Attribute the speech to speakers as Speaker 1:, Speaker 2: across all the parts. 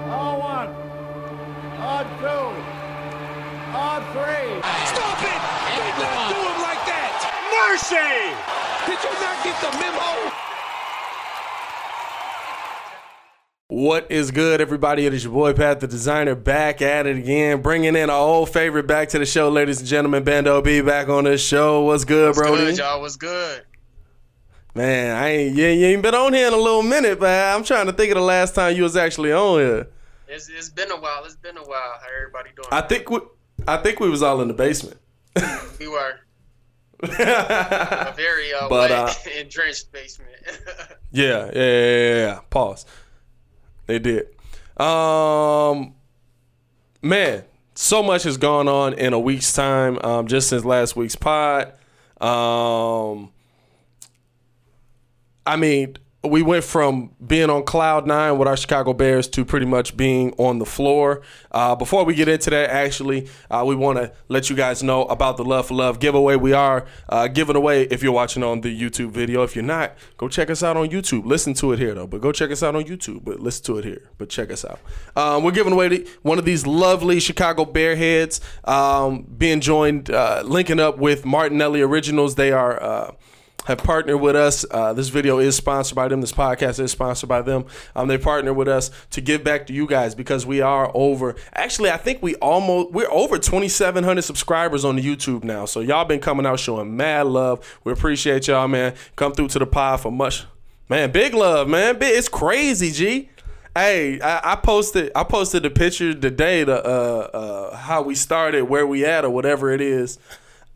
Speaker 1: On one. On two. On three.
Speaker 2: Stop it! Do not do him like that! Mercy! Did you not get the memo?
Speaker 3: What is good, everybody? It is your boy Pat, the designer, back at it again, bringing in our old favorite back to the show, ladies and gentlemen. Bando B back on the show. What's good, bro?
Speaker 4: What's
Speaker 3: Brody?
Speaker 4: good, y'all? What's good?
Speaker 3: Man, I ain't you, you ain't been on here in a little minute, man. I'm trying to think of the last time you was actually on here.
Speaker 4: It's, it's been a while. It's been a while. How everybody doing?
Speaker 3: I think we, I think we was all in the basement.
Speaker 4: we were a very uh,
Speaker 3: But,
Speaker 4: wet
Speaker 3: uh,
Speaker 4: and drenched basement.
Speaker 3: Yeah, yeah, yeah, yeah, yeah. Pause. They did. Um, man, so much has gone on in a week's time. Um, just since last week's pod. Um, I mean, we went from being on cloud nine with our Chicago Bears to pretty much being on the floor. Uh, before we get into that, actually, uh, we want to let you guys know about the Love for Love giveaway. We are uh, giving away if you're watching on the YouTube video. If you're not, go check us out on YouTube. Listen to it here, though, but go check us out on YouTube. But listen to it here, but check us out. Um, we're giving away one of these lovely Chicago Bear heads, um, being joined, uh, linking up with Martinelli Originals. They are. Have partnered with us. Uh, this video is sponsored by them. This podcast is sponsored by them. Um, they partner with us to give back to you guys because we are over. Actually, I think we almost we're over 2,700 subscribers on the YouTube now. So y'all been coming out showing mad love. We appreciate y'all, man. Come through to the pod for much, man. Big love, man. It's crazy, G. Hey, I, I posted I posted the picture today to uh, uh, how we started, where we at, or whatever it is.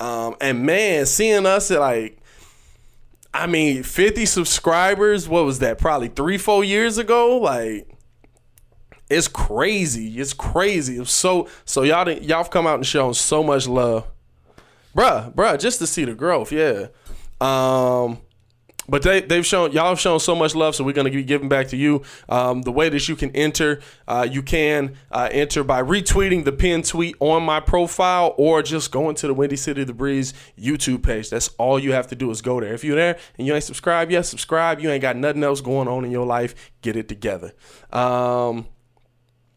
Speaker 3: Um, and man, seeing us at like I mean, 50 subscribers, what was that? Probably three, four years ago? Like, it's crazy. It's crazy. It's so so y'all y'all come out and shown so much love. Bruh, bruh, just to see the growth, yeah. Um but they, they've shown y'all have shown so much love, so we're gonna be giving back to you. Um, the way that you can enter, uh, you can uh, enter by retweeting the pinned tweet on my profile, or just going to the Windy City the Breeze YouTube page. That's all you have to do is go there. If you're there and you ain't subscribed yet, subscribe. You ain't got nothing else going on in your life. Get it together. Um,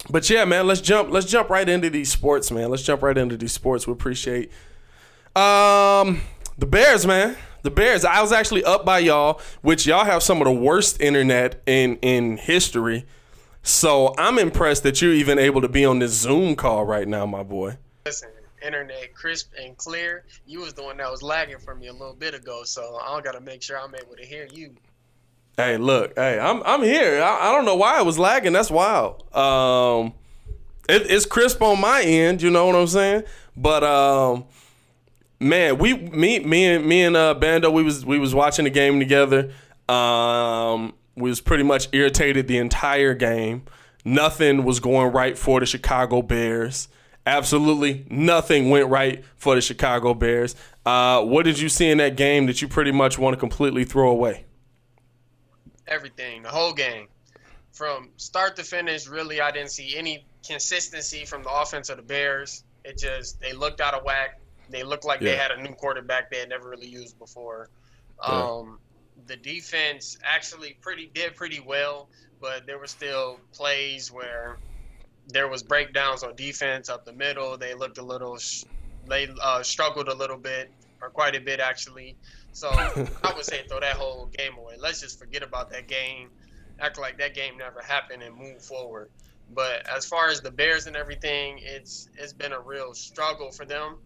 Speaker 3: but yeah, man, let's jump. Let's jump right into these sports, man. Let's jump right into these sports. We appreciate um the Bears, man. The Bears. I was actually up by y'all, which y'all have some of the worst internet in in history. So I'm impressed that you're even able to be on this Zoom call right now, my boy.
Speaker 4: Listen, internet crisp and clear. You was the one that was lagging for me a little bit ago, so I got to make sure I'm able to hear you.
Speaker 3: Hey, look, hey, I'm I'm here. I, I don't know why I was lagging. That's wild. Um, it, it's crisp on my end. You know what I'm saying? But um, man, we me me and me and uh, Bando, we was we was watching the game together. Um, we was pretty much irritated the entire game. Nothing was going right for the Chicago Bears. Absolutely nothing went right for the Chicago Bears. Uh, what did you see in that game that you pretty much want to completely throw away?
Speaker 4: Everything, the whole game, from start to finish. Really, I didn't see any consistency from the offense of the Bears. It just they looked out of whack. They looked like they had a new quarterback they had never really used before.
Speaker 3: Yeah.
Speaker 4: Um, the defense actually pretty did pretty well, but there were still plays where there was breakdowns on defense up the middle. They looked a little, they uh, struggled a little bit, or quite a bit actually. So I would say throw that whole game away. Let's just forget about that game, act like that game never happened, and move forward. But as far as the Bears and everything, it's it's been a real struggle for them.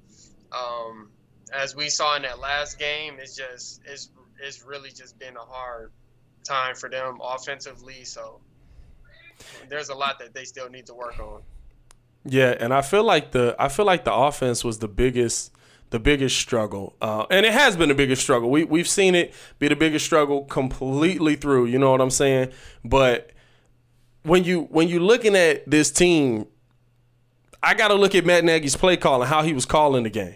Speaker 4: Um, as we saw in that last game, it's just it's it's really just been a hard time for them offensively. So there's a lot that they still need to work on.
Speaker 3: Yeah, and I feel like the I feel like the offense was the biggest the biggest struggle, uh, and it has been the biggest struggle. We we've seen it be the biggest struggle completely through. You know what I'm saying? But when you when you looking at this team, I got to look at Matt Nagy's play calling, how he was calling the game.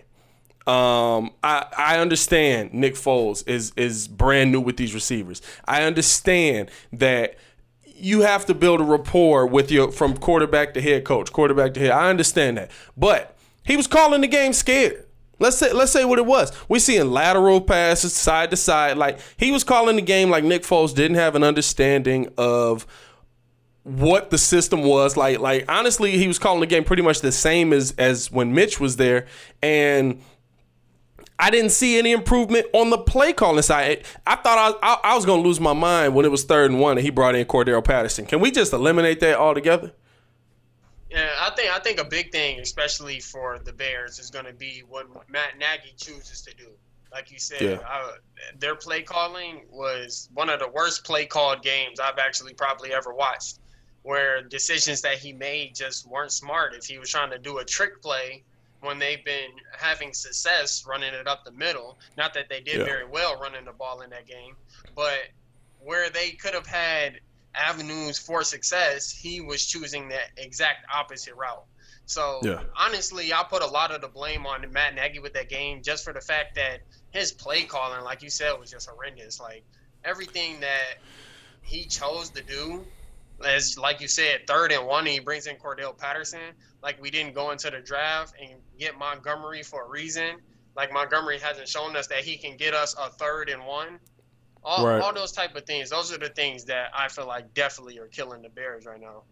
Speaker 3: Um, I I understand Nick Foles is is brand new with these receivers. I understand that you have to build a rapport with your from quarterback to head coach, quarterback to head. I understand that, but he was calling the game scared. Let's say let's say what it was. We're seeing lateral passes side to side. Like he was calling the game like Nick Foles didn't have an understanding of what the system was like like honestly he was calling the game pretty much the same as as when Mitch was there and I didn't see any improvement on the play calling side. I thought I, I, I was going to lose my mind when it was third and one and he brought in Cordarrelle Patterson. Can we just eliminate that altogether?
Speaker 4: Yeah, I think I think a big thing, especially for the Bears, is going to be what Matt Nagy chooses to do. Like you said,
Speaker 3: Yeah.
Speaker 4: uh, their play calling was one of the worst play called games I've actually probably ever watched. Where decisions that he made just weren't smart. If he was trying to do a trick play when they've been having success running it up the middle, not that they did
Speaker 3: Yeah.
Speaker 4: very well running the ball in that game, but where they could have had avenues for success, he was choosing the exact opposite route. So
Speaker 3: Yeah.
Speaker 4: honestly, I put a lot of the blame on Matt Nagy with that game just for the fact that his play calling, like you said, was just horrendous. Like everything that he chose to do, as like you said, third and one, and he brings in Cordarrelle Patterson. Like we didn't go into the draft and get Montgomery for a reason. Like Montgomery hasn't shown us that he can get us a third and one. All,
Speaker 3: Right.
Speaker 4: all those type of things. Those are the things that I feel like definitely are killing the Bears right now.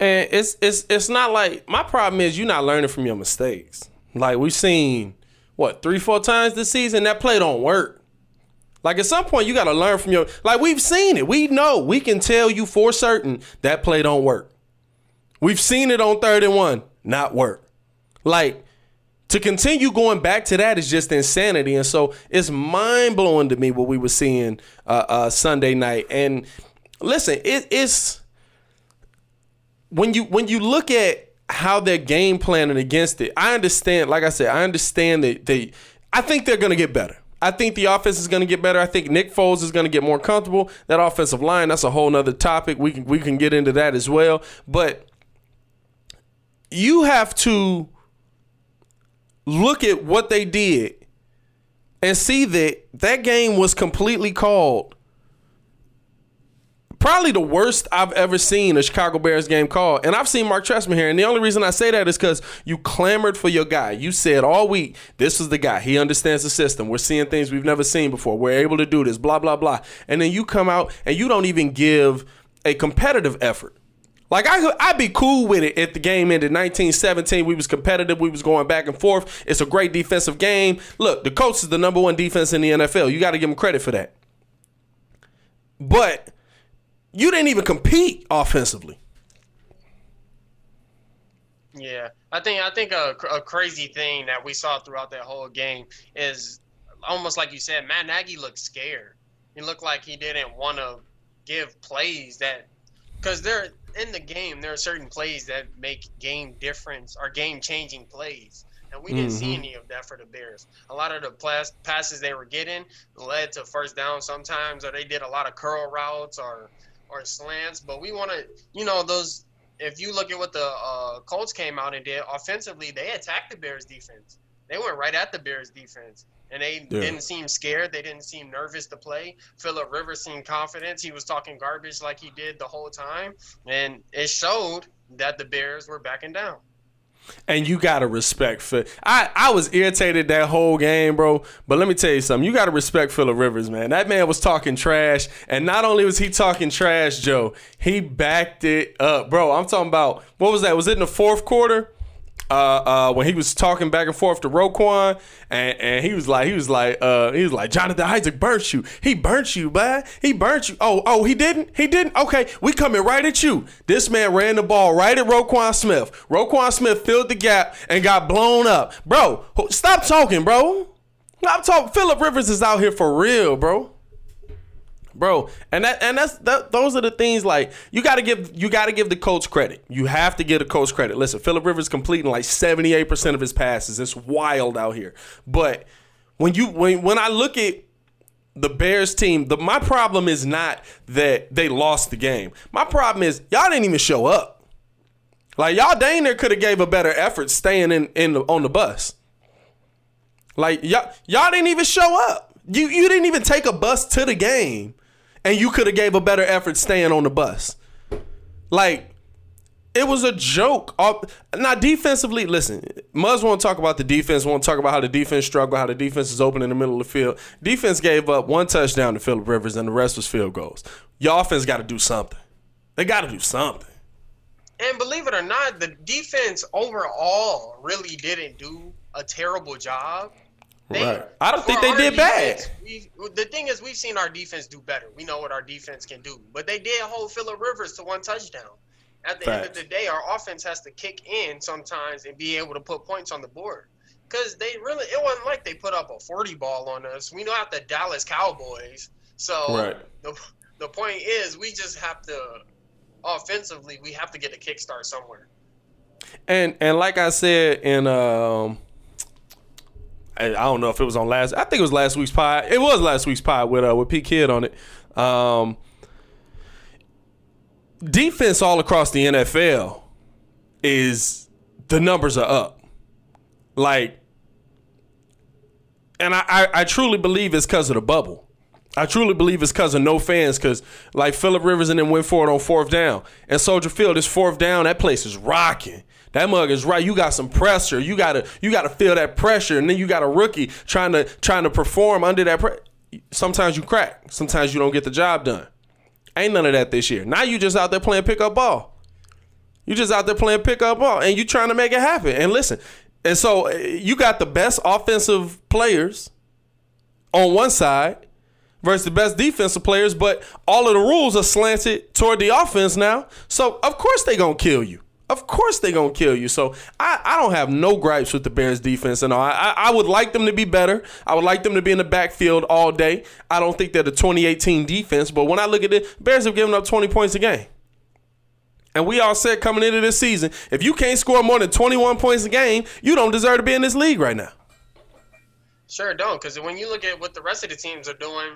Speaker 3: And it's it's it's not like my problem is you're not learning from your mistakes. Like we've seen what three four times this season that play don't work. Like at some point you got to learn from your like we've seen it. We know we can tell you for certain that play don't work. We've seen it on third and one not work. Like to continue going back to that is just insanity, and so it's mind blowing to me what we were seeing uh, uh, Sunday night. And listen, it, it's when you when you look at how they're game planning against it, I understand. Like I said, I understand that they. I think they're to get better. I think the offense is going to get better. I think Nick Foles is going to get more comfortable. That offensive line, that's a whole nother topic. We can we can get into that as well. But you have to look at what they did and see that that game was completely called probably the worst I've ever seen a Chicago Bears game called. And I've seen Marc Trestman here. And the only reason I say that is because you clamored for your guy. You said all week, this is the guy. He understands the system. We're seeing things we've never seen before. We're able to do this, blah, blah, blah. And then you come out and you don't even give a competitive effort. Like I I'd be cool with it if the game ended 1917. We was competitive. We was going back and forth. It's a great defensive game. Look, the Colts is the number one defense in the NFL. You got to give them credit for that. But you didn't even compete offensively.
Speaker 4: Yeah, I think I think a, a crazy thing that we saw throughout that whole game is almost like you said, Matt Nagy looked scared. He looked like he didn't want to give plays that because they're in the game. There are certain plays that make game difference or game changing plays. And we didn't see mm-hmm. any of that for the Bears. A lot of the pass, passes they were getting led to first down sometimes, or they did a lot of curl routes or or slants. But we want to, you know, those. If you look at what the uh, Colts came out and did offensively, they attacked the Bears defense. They went right at the Bears defense, and they
Speaker 3: Yeah.
Speaker 4: didn't seem scared. They didn't seem nervous to play. Philip Rivers seemed confident. He was talking garbage like he did the whole time, and it showed that the Bears were backing down.
Speaker 3: And you gotta respect Phil. I, I was irritated that whole game, bro. But let me tell you something. You gotta respect Philip Rivers, man. That man was talking trash, and not only was he talking trash, Joe, he backed it up, bro. I'm talking about what was that? Was it in the fourth quarter? Uh, uh, when he was talking back and forth to Roquan, and, and he was like, he was like, uh, he was like, Jonathan Isaac burnt you. He burnt you, man. He burnt you. Oh, oh, he didn't. He didn't. Okay, we coming right at you. This man ran the ball right at Roquan Smith. Roquan Smith filled the gap and got blown up, bro. Stop talking, bro. Stop talking. Philip Rivers is out here for real, bro bro and that and that's that, those are the things like you got to give you got to give the coach credit. You have to give the coach credit. Listen philip rivers completing like 78% of his passes. It's wild out here. But when you when when i look at the bears team the my problem is not that they lost the game. My problem is y'all didn't even show up. Like y'all dang near could have gave a better effort staying in in the, on the bus. Like y'all y'all didn't even show up. You you didn't even take a bus to the game, and you could have gave a better effort staying on the bus. Like it was a joke. Uh, Now defensively, listen, Muzz want to talk about the defense. Want to talk about how the defense struggled, how the defense is open in the middle of the field. Defense gave up one touchdown to Philip Rivers, and the rest was field goals. Your offense got to do something. They got to do something.
Speaker 4: And believe it or not, the defense overall really didn't do a terrible job.
Speaker 3: They, right. I don't think they did defense,
Speaker 4: bad. the thing is, we've seen our defense do better. We know what our defense can do, but they did hold Philip Rivers to one touchdown. At the Fact. end of the day, our offense has to kick in sometimes and be able to put points on the board. Because they really, it wasn't like they put up a 40 ball on us. We know at the Dallas Cowboys. So right. the, the point is, we just have to, offensively, we have to get a kickstart somewhere.
Speaker 3: And and like I said in um I, don't know if it was on last I think it was last week's pod. It was last week's pod with uh with Pete Kidd on it. Um defense all across the NFL is the numbers are up. Like, and I, I, I truly believe it's because of the bubble. I truly believe it's because of no fans. Because like Philip Rivers and then went for it on fourth down, and Soldier Field is fourth down. That place is rocking. That mug is right. You got some pressure. You gotta you gotta feel that pressure, and then you got a rookie trying to trying to perform under that pressure. Sometimes you crack. Sometimes you don't get the job done. Ain't none of that this year. Now you just out there playing pickup ball. You just out there playing pickup ball, and you trying to make it happen. And listen, and so uh, you got the best offensive players on one side versus the best defensive players, but all of the rules are slanted toward the offense now. So of course they gonna kill you. Of course they're gonna kill you. So I, I don't have no gripes with the Bears defense and all. I, I would like them to be better. I would like them to be in the backfield all day. I don't think they're the 2018 defense, but when I look at it, Bears have given up 20 points a game. And we all said coming into this season, if you can't score more than 21 points a game, you don't deserve to be in this league right now.
Speaker 4: Sure don't, because when you look at what the rest of the teams are doing,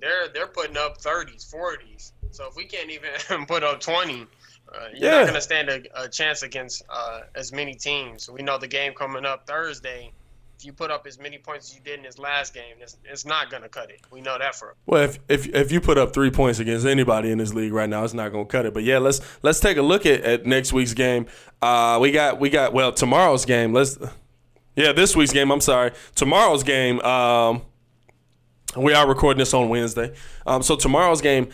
Speaker 4: they're they're putting up 30s, 40s. So if we can't even put up 20, uh, you're yeah. not going to stand a, a, chance against uh, as many teams. We know the game coming up Thursday. If you put up as many points as you did in this last game, it's, it's not going to cut it. We know that for.
Speaker 3: Well, if, if if you put up three points against anybody in this league right now, it's not going to cut it. But yeah, let's let's take a look at, at next week's game. Uh, we got we got well tomorrow's game. Let's yeah this week's game. I'm sorry, tomorrow's game. Um, we are recording this on Wednesday. Um, so tomorrow's game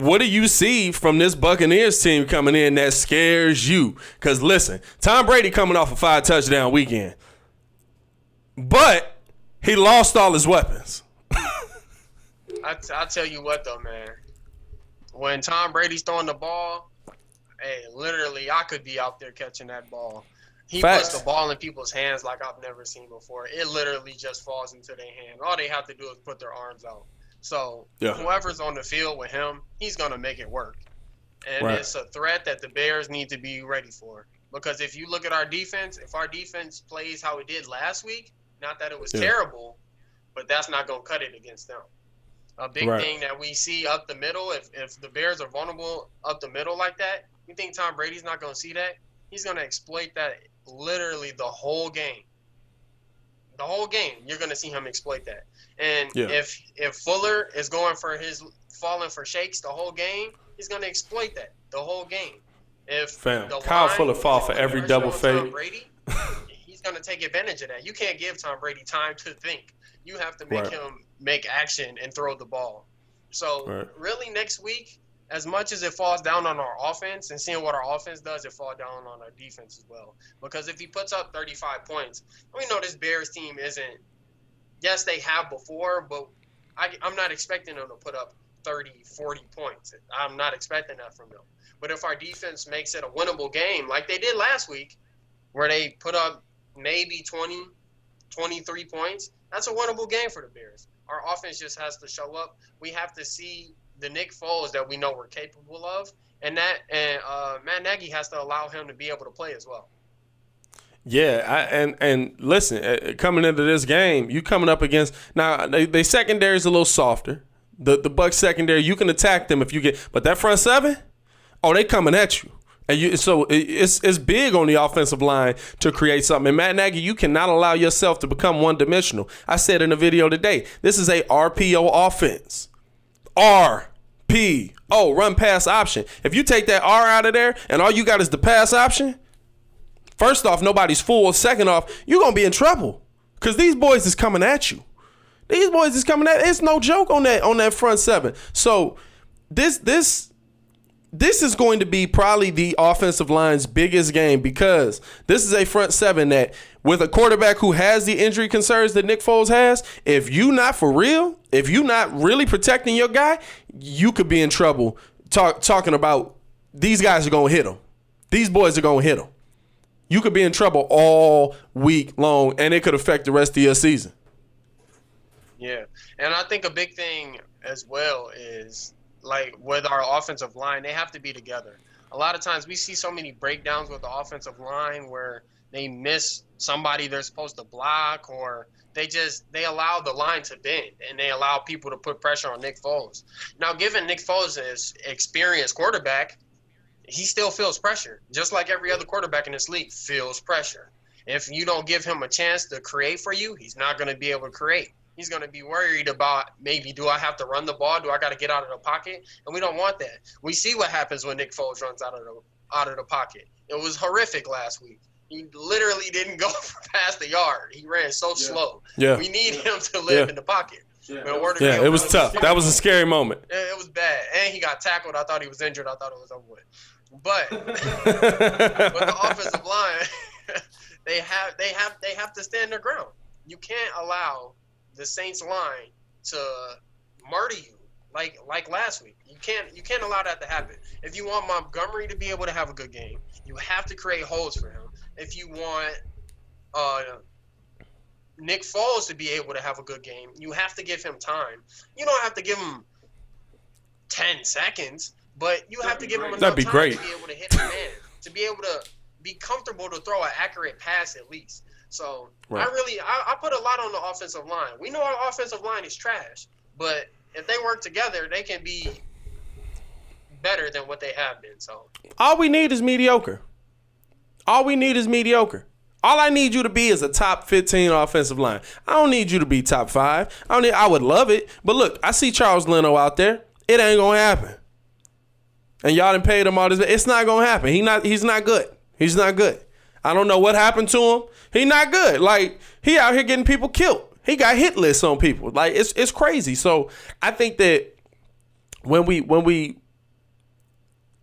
Speaker 3: what do you see from this Buccaneers team coming in that scares you? Because listen, Tom Brady coming off a five touchdown weekend, but he lost all his weapons.
Speaker 4: I, t- I tell you what though, man. When Tom Brady's throwing the ball, hey, literally, I could be out there catching that ball. He Facts. puts the ball in people's hands like I've never seen before. It literally just falls into their hand. All they have to do is put their arms out. So yeah. whoever's on the field with him, he's gonna make it work. And right. it's a threat that the Bears need to be ready for. Because if you look at our defense, if our defense plays how it did last week, not that it was yeah. terrible, but that's not gonna cut it against them. A big right. thing that we see up the middle, if if the Bears are vulnerable up the middle like that, you think Tom Brady's not gonna see that? He's gonna exploit that literally the whole game the whole game, you're going to see him exploit that. And yeah. if if Fuller is going for his falling for shakes the whole game, he's going to exploit that the whole game. If
Speaker 3: Fam, Kyle Fuller fall for every double fade.
Speaker 4: Brady, he's going to take advantage of that. You can't give Tom Brady time to think. You have to make right. him make action and throw the ball. So right. really, next week, as much as it falls down on our offense and seeing what our offense does, it falls down on our defense as well. Because if he puts up 35 points, we know this Bears team isn't. Yes, they have before, but I, I'm not expecting them to put up 30, 40 points. I'm not expecting that from them. But if our defense makes it a winnable game, like they did last week, where they put up maybe 20, 23 points, that's a winnable game for the Bears. Our offense just has to show up. We have to see the Nick Foles that we know we're capable of, and that and uh, Matt Nagy has to allow him to be able to play as well.
Speaker 3: Yeah, I, and and listen, uh, coming into this game, you coming up against now they, they secondary is a little softer. The the Bucs secondary, you can attack them if you get, but that front seven, oh, they coming at you. And you, so it's it's big on the offensive line to create something. And Matt Nagy, you cannot allow yourself to become one dimensional. I said in a video today, this is a RPO offense. R P O run pass option. If you take that R out of there and all you got is the pass option, first off, nobody's fool. Second off, you're gonna be in trouble. Cause these boys is coming at you. These boys is coming at it's no joke on that on that front seven. So this this this is going to be probably the offensive line's biggest game because this is a front seven that with a quarterback who has the injury concerns that Nick Foles has, if you not for real, if you not really protecting your guy, you could be in trouble. Talk, talking about these guys are going to hit him. These boys are going to hit him. You could be in trouble all week long, and it could affect the rest of your season.
Speaker 4: Yeah, and I think a big thing as well is like with our offensive line, they have to be together. A lot of times we see so many breakdowns with the offensive line where they miss somebody they're supposed to block or they just they allow the line to bend and they allow people to put pressure on Nick Foles. Now, given Nick Foles is experienced quarterback, he still feels pressure, just like every other quarterback in this league feels pressure. If you don't give him a chance to create for you, he's not going to be able to create. He's going to be worried about maybe do I have to run the ball? Do I got to get out of the pocket? And we don't want that. We see what happens when Nick Foles runs out of the out of the pocket. It was horrific last week. He literally didn't go past the yard. He ran so yeah. slow.
Speaker 3: Yeah.
Speaker 4: We need him to live yeah. in the pocket.
Speaker 3: Yeah, yeah it was tough. That was a scary moment.
Speaker 4: It was bad. And he got tackled. I thought he was injured. I thought it was over with. But but the offensive line, they have they have they have to stand their ground. You can't allow the Saints line to murder you like like last week. You can't you can't allow that to happen. If you want Montgomery to be able to have a good game, you have to create holes for him. If you want uh, Nick Foles to be able to have a good game, you have to give him time. You don't have to give him ten seconds, but you have to give great. him enough That'd be time great. to be able to hit the man, to be able to be comfortable to throw an accurate pass at least. So right. I really I, I put a lot on the offensive line. We know our offensive line is trash, but if they work together, they can be better than what they have been. So
Speaker 3: all we need is mediocre. All we need is mediocre. All I need you to be is a top 15 offensive line. I don't need you to be top five. I don't need, I would love it. But look, I see Charles Leno out there. It ain't gonna happen. And y'all didn't pay him all this. It's not gonna happen. He not he's not good. He's not good. I don't know what happened to him. He not good. Like he out here getting people killed. He got hit lists on people. Like it's it's crazy. So I think that when we when we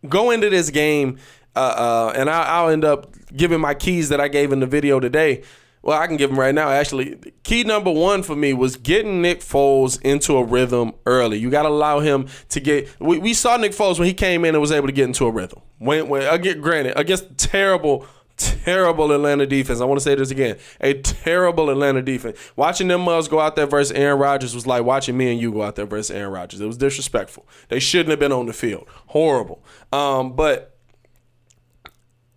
Speaker 3: go into this game, uh, uh, and I, I'll end up giving my keys that I gave in the video today. Well, I can give them right now. Actually, key number one for me was getting Nick Foles into a rhythm early. You got to allow him to get. We, we, saw Nick Foles when he came in and was able to get into a rhythm. When, when again, granted, against terrible terrible Atlanta defense. I want to say this again. A terrible Atlanta defense. Watching them mugs go out there versus Aaron Rodgers was like watching me and you go out there versus Aaron Rodgers. It was disrespectful. They shouldn't have been on the field. Horrible. Um, but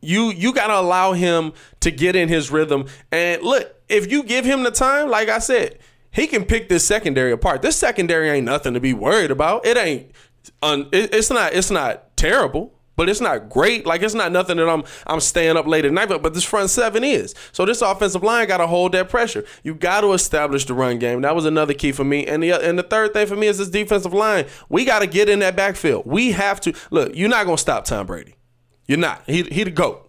Speaker 3: you you got to allow him to get in his rhythm. And look, if you give him the time, like I said, he can pick this secondary apart. This secondary ain't nothing to be worried about. It ain't. Un, it, it's not. It's not terrible but it's not great. Like it's not nothing that I'm I'm staying up late at night. But, but this front seven is. So this offensive line got to hold that pressure. You got to establish the run game. That was another key for me. And the and the third thing for me is this defensive line. We got to get in that backfield. We have to look. You're not gonna stop Tom Brady. You're not. He he the goat.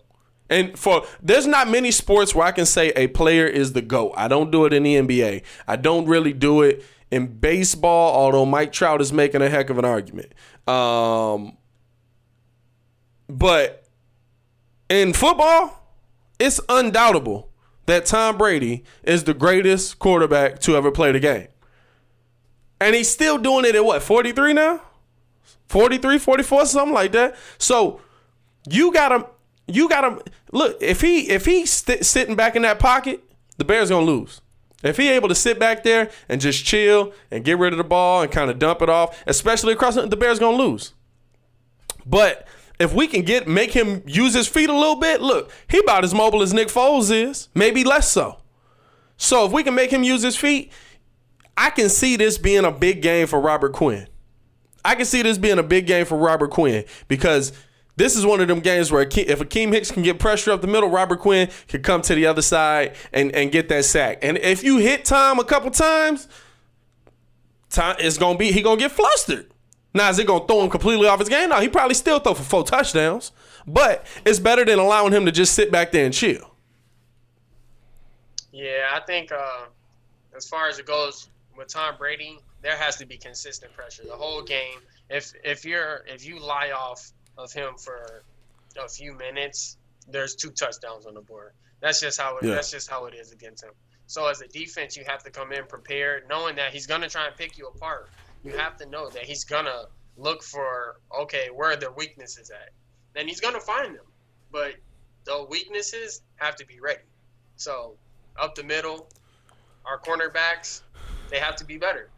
Speaker 3: And for there's not many sports where I can say a player is the GOAT. I don't do it in the NBA. I don't really do it in baseball, although Mike Trout is making a heck of an argument. Um, but in football, it's undoubtable that Tom Brady is the greatest quarterback to ever play the game. And he's still doing it at what, 43 now? 43, 44, something like that. So you got him. you got him. look. If he if he's st- sitting back in that pocket, the Bears gonna lose. If he able to sit back there and just chill and get rid of the ball and kind of dump it off, especially across the Bears gonna lose. But if we can get make him use his feet a little bit, look, he about as mobile as Nick Foles is, maybe less so. So if we can make him use his feet, I can see this being a big game for Robert Quinn. I can see this being a big game for Robert Quinn because this is one of them games where if Akiem Hicks can get pressure up the middle, Robert Quinn can come to the other side and, and get that sack. And if you hit Tom a couple times, Tom it's gonna be he gonna get flustered. Now, is it to throw him completely off his game? No, he probably still throw for four touchdowns, but it's better than allowing him to just sit back there and chill.
Speaker 4: Yeah, I think uh, as far as it goes with Tom Brady, there has to be consistent pressure the whole game. If if you're if you lie off of him for a few minutes, there's two touchdowns on the board. That's just how it,
Speaker 3: Yeah.
Speaker 4: that's just how it is against him. So as a defense, you have to come in prepared, knowing that he's gonna try and pick you apart. You have to know that he's gonna look for okay, where are their weaknesses at? Then he's gonna find them. But the weaknesses have to be ready. So up the middle, our cornerbacks, they have to be better.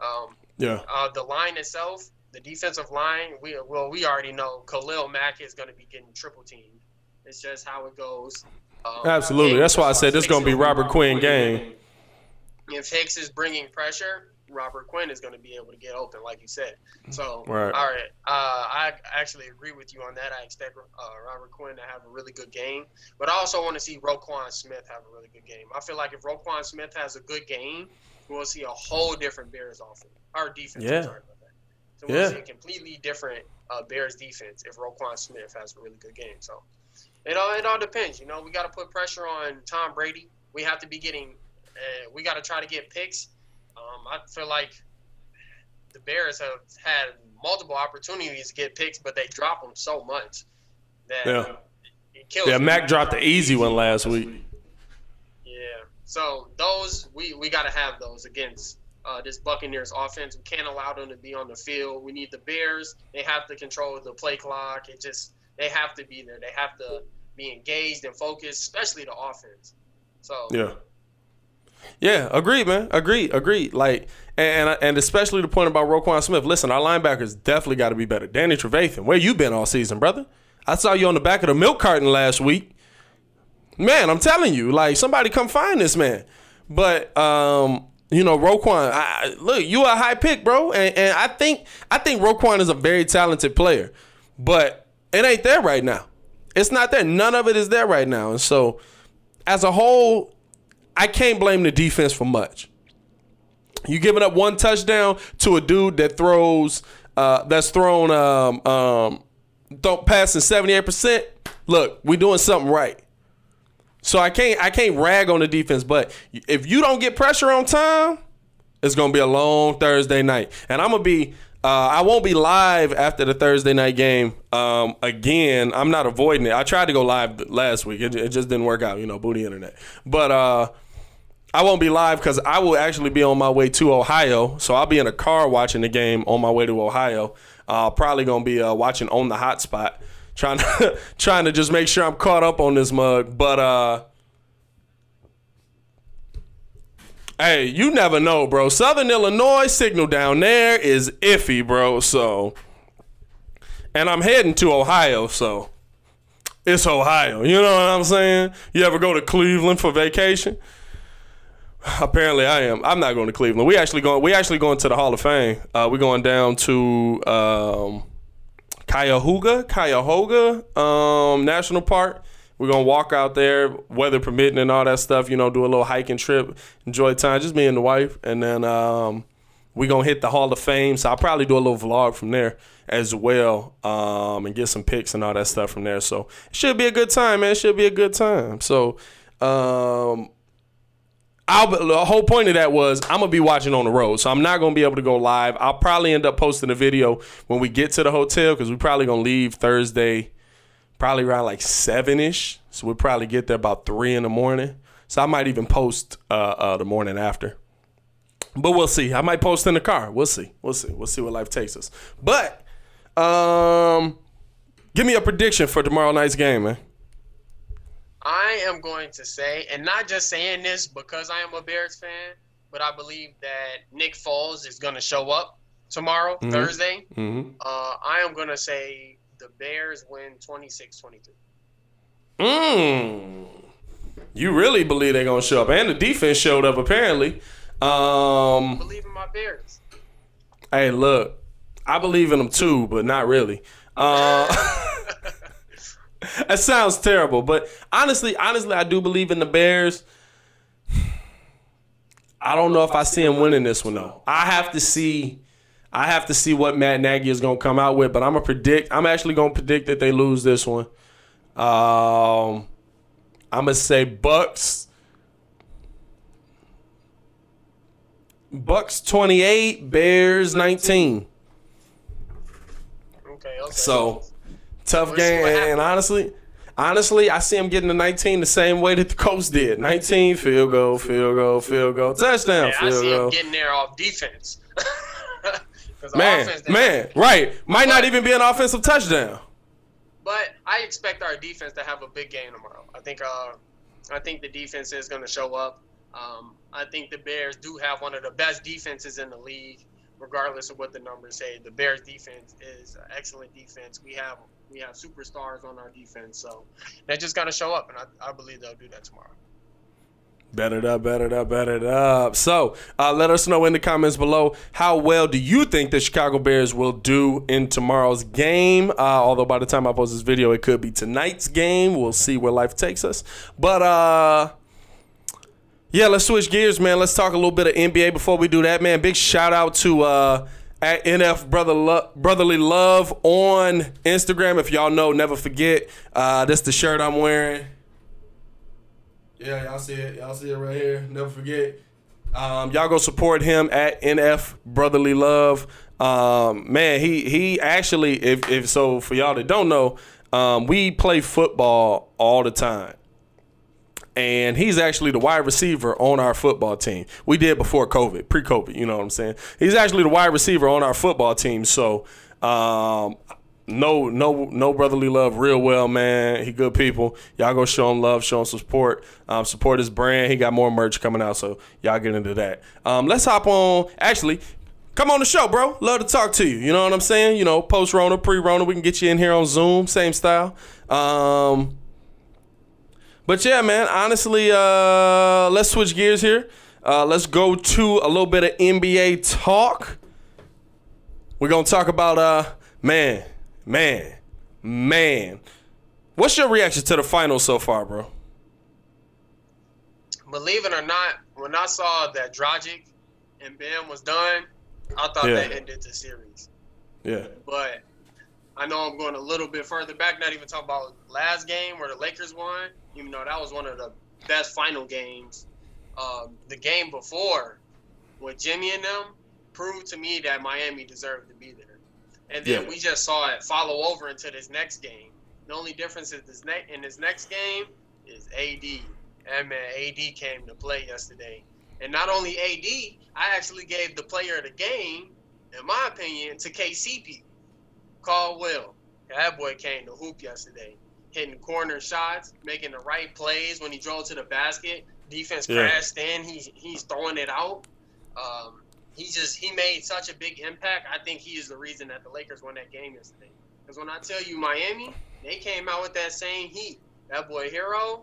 Speaker 4: Um,
Speaker 3: Yeah.
Speaker 4: uh, the line itself, the defensive line, we well we already know Khalil Mack is going to be getting triple teamed. It's just how it goes. Um,
Speaker 3: Absolutely. That's why I said this
Speaker 4: Hicks
Speaker 3: gonna be Robert Quinn game.
Speaker 4: If Hicks is bringing pressure, Robert Quinn is going to be able to get open, like you said. So,
Speaker 3: Right.
Speaker 4: all right, uh, I actually agree with you on that. I expect uh, Robert Quinn to have a really good game, but I also want to see Roquan Smith have a really good game. I feel like if Roquan Smith has a good game, we'll see a whole different Bears offense. Our defense.
Speaker 3: Yeah.
Speaker 4: Sorry about that. So we'll
Speaker 3: Yeah.
Speaker 4: see a completely different uh, Bears defense if Roquan Smith has a really good game. So it all it all depends. You know, we got to put pressure on Tom Brady. We have to be getting. Uh, we got to try to get picks. Um, I feel like the Bears have had multiple opportunities to get picks, but they drop them so much that
Speaker 3: Yeah.
Speaker 4: it kills.
Speaker 3: Yeah. Mack dropped the easy one last week.
Speaker 4: Yeah. So those we we got to have those against uh, this Buccaneers offense. We can't allow them to be on the field. We need the Bears. They have to control the play clock. It just they have to be there. They have to be engaged and focused, especially the offense. So
Speaker 3: Yeah. Yeah, agreed, man. Agreed, agreed. Like, and and especially the point about Roquan Smith. Listen, our linebackers definitely got to be better. Danny Trevathan, where you been all season, brother? I saw you on the back of the milk carton last week. Man, I'm telling you, like somebody come find this man. But um, you know, Roquan, I, look, you a high pick, bro, and, and I think I think Roquan is a very talented player, but it ain't there right now. It's not there. None of it is there right now, and so as a whole, I can't blame the defense for much. You giving up one touchdown to a dude that throws uh, that's thrown um, um, don't passing seventy eight percent. Look, we doing something right. So I can't I can't rag on the defense, but if you don't get pressure on time, it's gonna be a long Thursday night, and I'm gonna be. Uh, I won't be live after the Thursday night game. Um, again, I'm not avoiding it. I tried to go live last week. It, it just didn't work out, you know, booty internet. But uh, I won't be live because I will actually be on my way to Ohio. So I'll be in a car watching the game on my way to Ohio. Uh, probably gonna be uh, watching on the hotspot, trying to trying to just make sure I'm caught up on this mug. But uh, hey, you never know, bro. Southern Illinois signal down there is iffy, bro. So, and I'm heading to Ohio, so it's Ohio. You know what I'm saying? You ever go to Cleveland for vacation? Apparently, I am. I'm not going to Cleveland. We actually going. We actually going to the Hall of Fame. Uh, we're going down to um, Cuyahoga, Cuyahoga um, National Park. We're gonna walk out there, weather permitting, and all that stuff. You know, do a little hiking trip, enjoy time, just me and the wife, and then um, we gonna hit the Hall of Fame. So I'll probably do a little vlog from there as well, um, and get some pics and all that stuff from there. So it should be a good time, man. It should be a good time. So. Um, I'll the whole point of that was I'm gonna be watching on the road, so I'm not gonna be able to go live. I'll probably end up posting a video when we get to the hotel because we're probably gonna leave Thursday, probably around like seven ish. So we'll probably get there about three in the morning. So I might even post uh, uh, the morning after, but we'll see. I might post in the car. We'll see. We'll see. We'll see what life takes us. But um, give me a prediction for tomorrow night's game, man.
Speaker 4: I am going to say, and not just saying this because I am a Bears fan, but I believe that Nick Foles is going to show up tomorrow, Thursday.
Speaker 3: Mm-hmm.
Speaker 4: Uh, I am going to say the Bears win 26 23.
Speaker 3: Mm. You really believe they're gonna show up, and the defense showed up apparently. Um,
Speaker 4: Believe in my Bears.
Speaker 3: hey, look, I believe in them too, but not really. Uh, that sounds terrible, but honestly, honestly, I do believe in the Bears. I don't know if I see him winning this one though. I have to see. I have to see what Matt Nagy is gonna come out with, but I'm gonna predict. I'm actually gonna predict that they lose this one. Um, I'm gonna say Bucs. Bucs 28, Bears 19.
Speaker 4: Okay, okay.
Speaker 3: So Tough game, and, honestly, honestly, I see him getting to 19 the same way that the Colts did. 19 field goal, field goal, field goal, touchdown,
Speaker 4: I
Speaker 3: field
Speaker 4: see him getting there off defense.
Speaker 3: Man,
Speaker 4: offense,
Speaker 3: man, right? Might not even be an offensive touchdown.
Speaker 4: But I expect our defense to have a big game tomorrow. I think uh, I think the defense is going to show up. Um, I think the Bears do have one of the best defenses in the league, regardless of what the numbers say. The Bears defense is an excellent defense. We have we have superstars on our defense, so they just got to show up, and I, I believe they'll do that tomorrow.
Speaker 3: Bet it up, bet it up, bet it up. So uh, let us know in the comments below how well do you think the Chicago Bears will do in tomorrow's game. Uh, although by the time I post this video, it could be tonight's game. We'll see where life takes us. But uh, yeah, let's switch gears, man. Let's talk a little bit of NBA before we do that, man. Big shout out to uh, at NF Brother Lo- Brotherly Love on Instagram. If y'all know, never forget. Uh, that's the shirt I'm wearing. Yeah, y'all see it. Y'all see it right here. Never forget. Um, y'all go support him at NF Brotherly Love. Um, man, he he actually, if if so, for y'all that don't know, um, we play football all the time, and he's actually the wide receiver on our football team. We did before COVID, pre-COVID. You know what I'm saying? He's actually the wide receiver on our football team. So. Um, no, no, no brotherly love, real well, man. He good people. Y'all go show him love, show him support. Um, support his brand. He got more merch coming out, so y'all get into that. Um, let's hop on. Actually, come on the show, bro. Love to talk to you. You know what I'm saying? You know, post Rona, pre Rona, we can get you in here on Zoom, same style. Um, but yeah, man. Honestly, uh, let's switch gears here. Uh, let's go to a little bit of NBA talk. We're gonna talk about uh, man. Man, man, what's your reaction to the finals so far, bro?
Speaker 4: Believe it or not, when I saw that Dragic and Bam was done, I thought
Speaker 3: Yeah.
Speaker 4: that ended the series.
Speaker 3: Yeah,
Speaker 4: But I know I'm going a little bit further back, not even talking about last game where the Lakers won, even though that was one of the best final games. Um, the game before with Jimmy and them proved to me that Miami deserved to be there. And then
Speaker 3: Yeah.
Speaker 4: we just saw it follow over into this next game. The only difference is this ne- in this next game is AD. And man, AD came to play yesterday. And not only AD, I actually gave the player of the game, in my opinion, to KCP. Caldwell. That boy came to hoop yesterday. Hitting corner shots, making the right plays when he drove to the basket. Defense
Speaker 3: Yeah.
Speaker 4: crashed in. He's he's throwing it out. Um, he just he made such a big impact. I think he is the reason that the Lakers won that game yesterday. Because when I tell you Miami, they came out with that same heat. That boy Herro,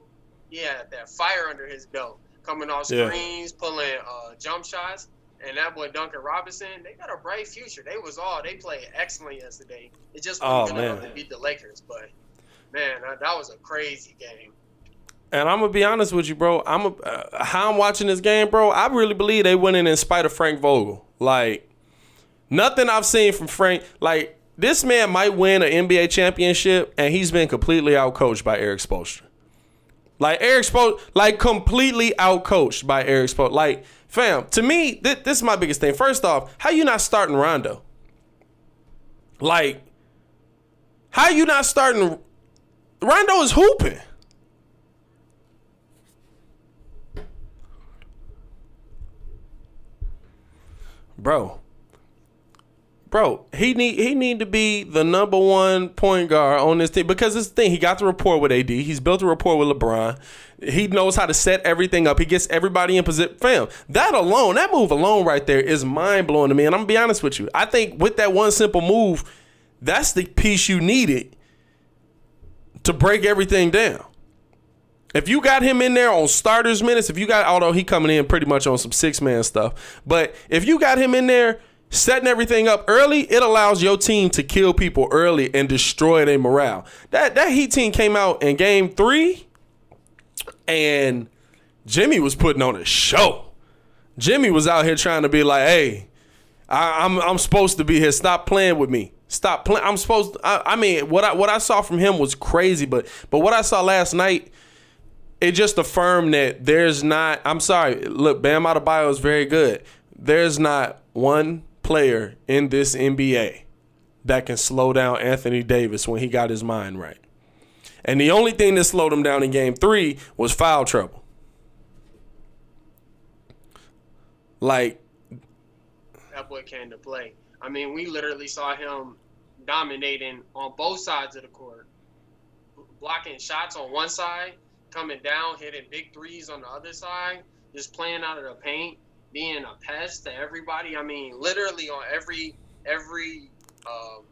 Speaker 4: he had that fire under his belt, coming off
Speaker 3: Yeah.
Speaker 4: screens, pulling uh, jump shots. And that boy Duncan Robinson, they got a bright future. They was all they played excellent yesterday. It just
Speaker 3: Oh,
Speaker 4: wasn't good enough to beat the Lakers, but man, that, that was a crazy game.
Speaker 3: and I'm gonna be honest with you, bro. I'm a, uh, how I'm watching this game, bro. I really believe they winning in spite of Frank Vogel. Like nothing I've seen from Frank. Like this man might win an NBA championship, and he's been completely outcoached by Erik Spoelstra. Like Erik Spo, like completely outcoached by Erik Spo. Like, fam, to me, th- this is my biggest thing. First off, how you not starting Rondo? Like, how you not starting? Rondo is hooping. Bro. Bro, he need he need to be the number one point guard on this team because this thing he got the rapport with AD. He's built a rapport with LeBron. He knows how to set everything up. He gets everybody in position. Fam, that alone, that move alone right there is mind blowing to me. And I'm gonna be honest with you. I think with that one simple move, that's the piece you needed to break everything down. If you got him in there on starters minutes, if you got although he coming in pretty much on some six man stuff, but if you got him in there setting everything up early, it allows your team to kill people early and destroy their morale. That that Heat team came out in game three, and Jimmy was putting on a show. Jimmy was out here trying to be like, "Hey, I, I'm I'm supposed to be here. Stop playing with me. Stop playing. I'm supposed. To, I, I mean, what I what I saw from him was crazy, but but what I saw last night." it just affirmed that there's not. I'm sorry. Look, Bam Adebayo is very good. There's not one player in this NBA that can slow down Anthony Davis when he got his mind right. And the only thing that slowed him down in game three was foul trouble. Like
Speaker 4: that boy came to play. I mean, we literally saw him dominating on both sides of the court, blocking shots on one side, coming down, hitting big threes on the other side, just playing out of the paint, being a pest to everybody. I mean, literally on every every um,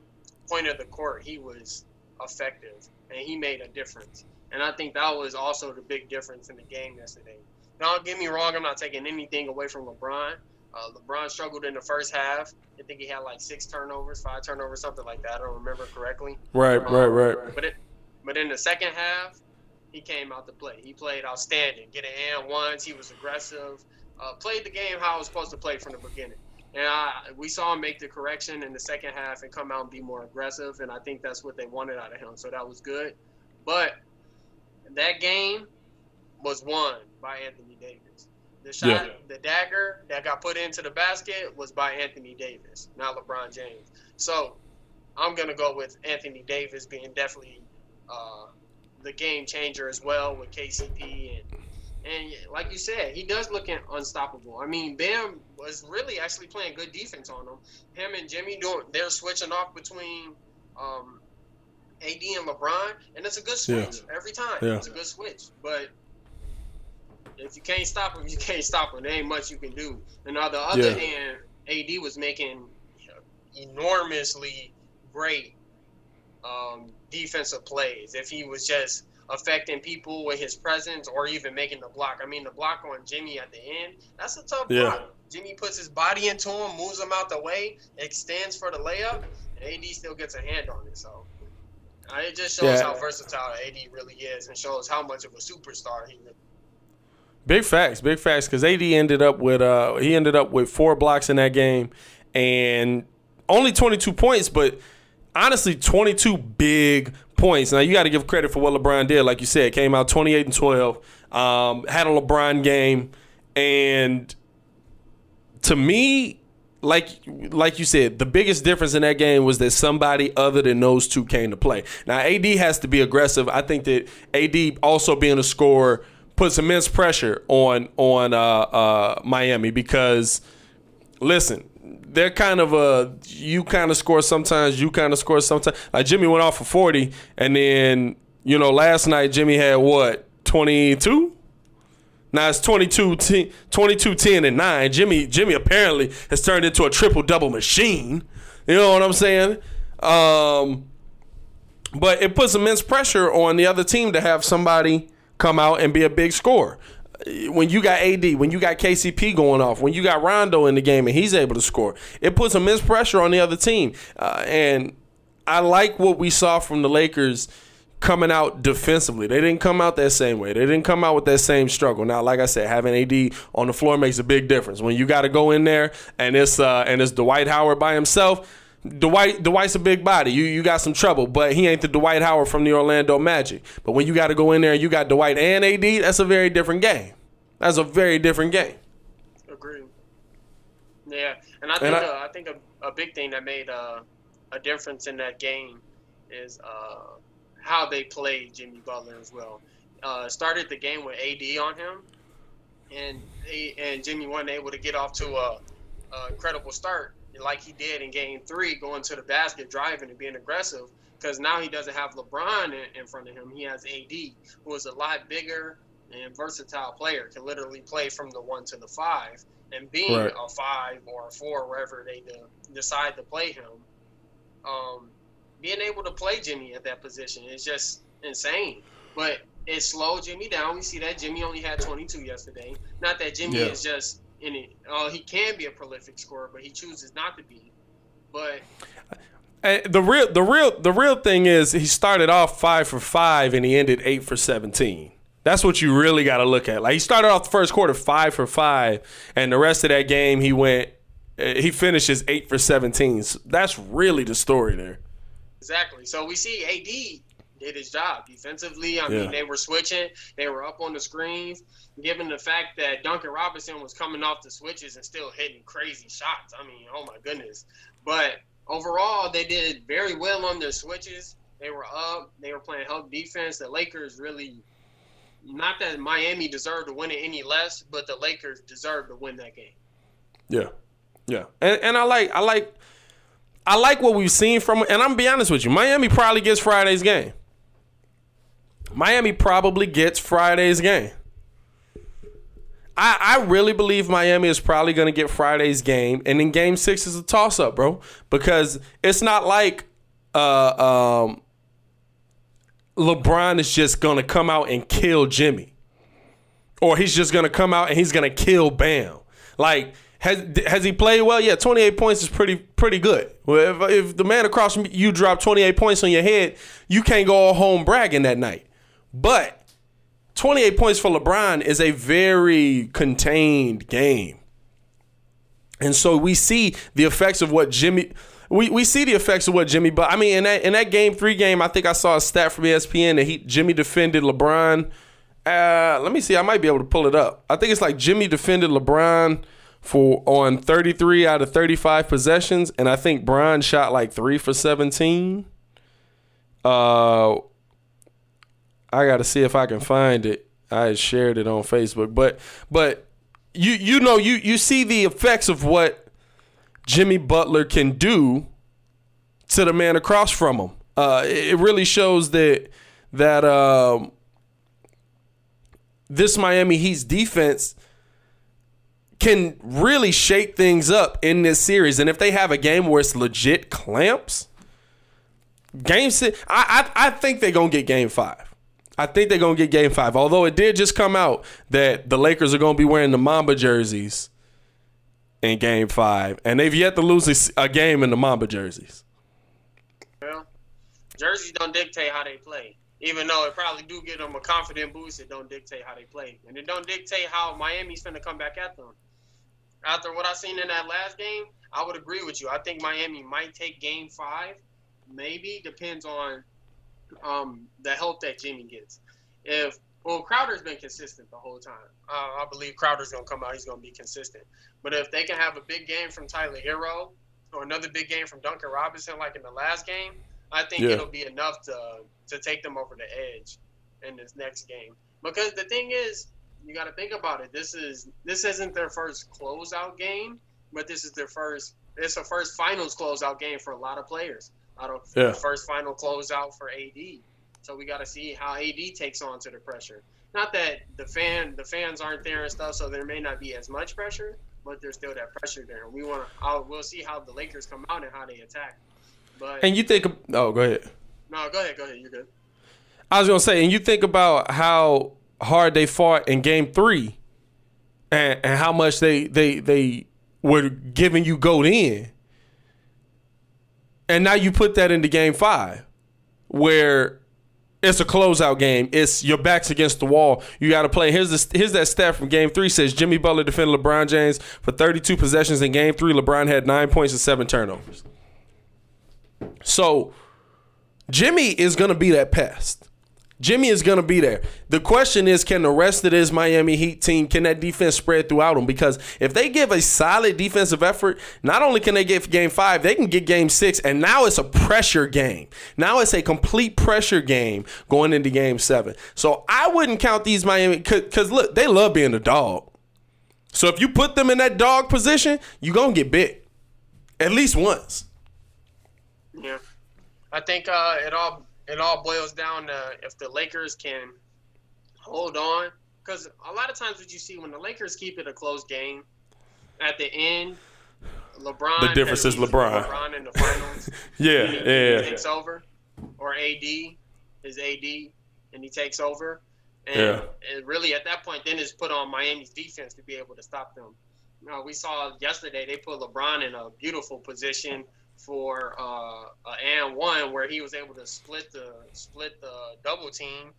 Speaker 4: point of the court, he was effective and he made a difference. And I think that was also the big difference in the game yesterday. Now, don't get me wrong, I'm not taking anything away from LeBron. Uh, LeBron struggled in the first half. I think he had like six turnovers, five turnovers, something like that. I don't remember correctly.
Speaker 3: Right, um, right, right.
Speaker 4: But it, but in the second half, he came out to play. He played outstanding, getting and ones. He was aggressive. Uh, played the game how I was supposed to play from the beginning. And I, we saw him make the correction in the second half and come out and be more aggressive. And I think that's what they wanted out of him. So that was good. But that game was won by Anthony Davis. The shot, yeah. the dagger that got put into the basket was by Anthony Davis, not LeBron James. So I'm gonna go with Anthony Davis being definitely uh, the game changer as well with KCP and and like you said, he does look unstoppable. I mean, Bam was really actually playing good defense on him. Him and Jimmy doing they're switching off between um, AD and LeBron, and it's a good switch yeah. every time. Yeah. It's a good switch, but if you can't stop him, you can't stop him. There ain't much you can do. And on the other yeah. hand, AD was making enormously great um, defensive plays. If he was just affecting people with his presence or even making the block. I mean, the block on Jimmy at the end, that's a tough yeah. block. Jimmy puts his body into him, moves him out the way, extends for the layup, and AD still gets a hand on it. So uh, it just shows yeah. how versatile AD really is and shows how much of a superstar he really
Speaker 3: Big facts, big facts. Because AD ended up with uh, he ended up with four blocks in that game, and only 22 points, but honestly, 22 big points. Now you got to give credit for what LeBron did. Like you said, came out 28 and 12, um, had a LeBron game, and to me, like like you said, the biggest difference in that game was that somebody other than those two came to play. Now AD has to be aggressive. I think that AD also being a scorer puts immense pressure on on uh, uh, Miami because listen, they're kind of a you kind of score sometimes, you kind of score sometimes. Like Jimmy went off for forty, and then you know last night Jimmy had what twenty two. Now it's 22 10, 22 10 and 9. Jimmy Jimmy apparently has turned into a triple double machine. You know what I'm saying? Um, but it puts immense pressure on the other team to have somebody come out and be a big scorer. When you got AD, when you got KCP going off, when you got Rondo in the game and he's able to score, it puts immense pressure on the other team. Uh, and I like what we saw from the Lakers coming out defensively. They didn't come out that same way. They didn't come out with that same struggle. Now, like I said, having AD on the floor makes a big difference. When you got to go in there and it's uh, and it's Dwight Howard by himself Dwight Dwight's a big body. You you got some trouble, but he ain't the Dwight Howard from the Orlando Magic. But when you got to go in there and you got Dwight and AD, that's a very different game. That's a very different game.
Speaker 4: Agreed. Yeah, and I think and I, uh, I, think a, a, big thing that made uh, a difference in that game is uh, how they played Jimmy Butler as well. Uh, started the game with AD on him, and and Jimmy wasn't able to get off to a, a incredible start like he did in game three, going to the basket, driving, and being aggressive. Because now he doesn't have LeBron in, in front of him. He has AD, who is a lot bigger and versatile player, can literally play from the one to the five. And being right. a five or a four, wherever they decide to play him, um, being able to play Jimmy at that position is just insane. But it slowed Jimmy down. We see that Jimmy only had 22 yesterday. Not that Jimmy yeah. is just in it. Uh, he can be a prolific scorer, but he chooses not to be. But
Speaker 3: the real, the real, the real thing is he started off five for five and he ended eight for seventeen. That's what you really got to look at. Like he started off the first quarter five for five, and the rest of that game he went, uh, he finishes eight for seventeen. So that's really the story there.
Speaker 4: Exactly. So we see AD did his job defensively. I yeah. mean, they were switching, they were up on the screens. Given the fact that Duncan Robinson was coming off the switches and still hitting crazy shots, I mean, oh my goodness. But overall, they did very well on their switches. They were up. They were playing help defense. The Lakers really, not that Miami deserved to win it any less, but the Lakers deserved to win that game.
Speaker 3: Yeah, yeah, and and I like I like I like what we've seen from. And I'm gonna be honest with you, Miami probably gets Friday's game. Miami probably gets Friday's game. I, I really believe Miami is probably going to get Friday's game, and then Game Six is a toss up, bro, because it's not like uh, um, LeBron is just going to come out and kill Jimmy, or he's just going to come out and he's going to kill Bam. Like has has he played well? Yeah, 28 points is pretty pretty good. If, if the man across from you drop 28 points on your head, you can't go home bragging that night. But 28 points for LeBron is a very contained game. And so we see the effects of what Jimmy we, we see the effects of what Jimmy but I mean in that in that game 3 game I think I saw a stat from ESPN that he Jimmy defended LeBron uh, let me see I might be able to pull it up. I think it's like Jimmy defended LeBron for on 33 out of 35 possessions and I think Bron shot like 3 for 17. Uh I got to see if I can find it. I shared it on Facebook, but but you you know you you see the effects of what Jimmy Butler can do to the man across from him. Uh, it really shows that that um, this Miami Heat's defense can really shake things up in this series. And if they have a game where it's legit clamps, game six, I I, I think they're gonna get game five. I think they're gonna get Game Five. Although it did just come out that the Lakers are gonna be wearing the Mamba jerseys in Game Five, and they've yet to lose a, game in the Mamba jerseys.
Speaker 4: Well, jerseys don't dictate how they play. Even though it probably do give them a confident boost, it don't dictate how they play, and it don't dictate how Miami's gonna come back at them. After what I seen in that last game, I would agree with you. I think Miami might take Game Five. Maybe depends on um, the help that Jimmy gets. If well, Crowder's been consistent the whole time. Uh, I believe Crowder's gonna come out. He's gonna be consistent. But if they can have a big game from Tyler Herro or another big game from Duncan Robinson, like in the last game, I think yeah. it'll be enough to to take them over the edge in this next game. Because the thing is, you got to think about it. This is this isn't their first closeout game, but this is their first. It's a first finals closeout game for a lot of players. I don't yeah. the first final closeout for AD. So we got to see how AD takes on to the pressure. Not that the fan the fans aren't there and stuff, so there may not be as much pressure, but there's still that pressure there. We want to. We'll see how the Lakers come out and how they attack. But
Speaker 3: and you think? Oh, go ahead.
Speaker 4: No, go ahead. Go ahead. You're good.
Speaker 3: I was gonna say, and you think about how hard they fought in Game Three, and and how much they they they were giving you goat in and now you put that into game five, where it's a closeout game. It's your back's against the wall. You got to play. Here's the here's that stat from Game Three. Says Jimmy Butler defended LeBron James for 32 possessions in Game Three. LeBron had nine points and seven turnovers. So Jimmy is to be that pest. Jimmy is going to be there. The question is, can the rest of this Miami Heat team, can that defense spread throughout them? Because if they give a solid defensive effort, not only can they get game five, they can get game six, and now it's a pressure game. Now it's a complete pressure game going into game seven. So I wouldn't count these Miami, because look, they love being a dog. So if you put them in that dog position, you're to get bit at least once.
Speaker 4: Yeah. I think uh, it all it all boils down to if the Lakers can hold on. Because a lot of times, what you see when the Lakers keep it a close game, at the end, LeBron.
Speaker 3: The difference is LeBron.
Speaker 4: LeBron in the finals.
Speaker 3: yeah,
Speaker 4: he,
Speaker 3: yeah.
Speaker 4: He takes over, or AD is AD, and he takes over. And,
Speaker 3: yeah.
Speaker 4: and really, at that point, then it's put on Miami's defense to be able to stop them. You know, we saw yesterday they put LeBron in a beautiful position for uh, and one where he was able to split the split the double team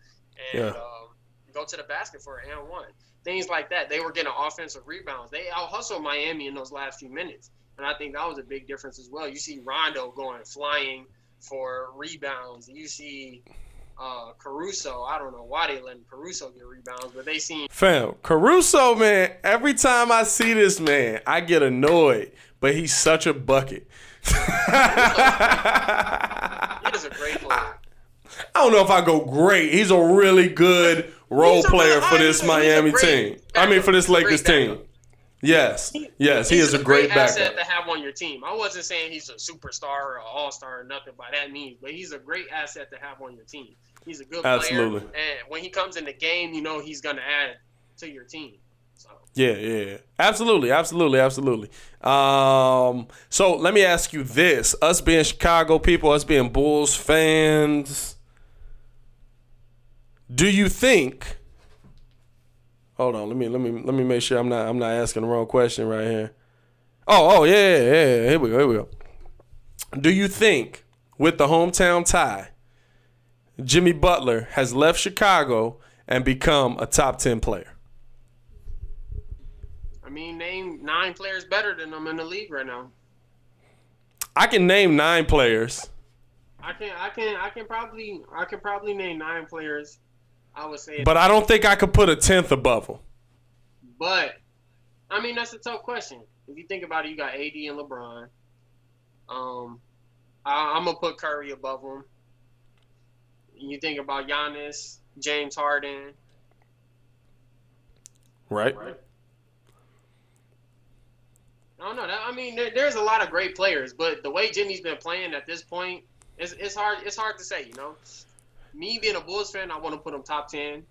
Speaker 4: and
Speaker 3: yeah.
Speaker 4: um, go to the basket for an and one. Things like that. They were getting offensive rebounds. They out hustled Miami in those last few minutes, and I think that was a big difference as well. You see Rondo going flying for rebounds. You see uh, Caruso. I don't know why they letting Caruso get rebounds, but they seem
Speaker 3: fam Caruso man. Every time I see this man, I get annoyed, but he's such a bucket.
Speaker 4: He is a great player.
Speaker 3: I don't know if I go great. He's a really good role player for this Miami
Speaker 4: great
Speaker 3: team. I mean, for this. Lakers
Speaker 4: Great
Speaker 3: team. Yes, yes, he is a great
Speaker 4: asset
Speaker 3: backup.
Speaker 4: to have on your team. I wasn't saying he's a superstar or an all-star or nothing by that means, but he's a great asset to have on your team. He's a good
Speaker 3: Absolutely.
Speaker 4: player, and when he comes in the game, you know he's gonna add to your team.
Speaker 3: Yeah, yeah, absolutely, absolutely, absolutely. Um, so let me ask you this: us being Chicago people, us being Bulls fans, do you think? Hold on, let me let me let me make sure I'm not I'm not asking the wrong question right here. Oh, oh yeah, yeah, yeah. yeah. Here we go. Here we go. Do you think with the hometown tie, Jimmy Butler has left Chicago and become a top ten player?
Speaker 4: I mean, name nine players better than them in the league right now.
Speaker 3: I can name nine players.
Speaker 4: I can, I can, I can probably, I can probably name nine players. I would say,
Speaker 3: But I don't think I could put a tenth above them.
Speaker 4: But I mean, that's a tough question. If you think about it, you got AD and LeBron. Um, I, I'm gonna put Curry above them. You think about Giannis, James Harden.
Speaker 3: Right?
Speaker 4: I don't know. That, I mean, there, there's a lot of great players, but the way Jimmy's been playing at this point, it's, it's hard. It's hard to say. You know, me being a Bulls fan, I want to put him top ten.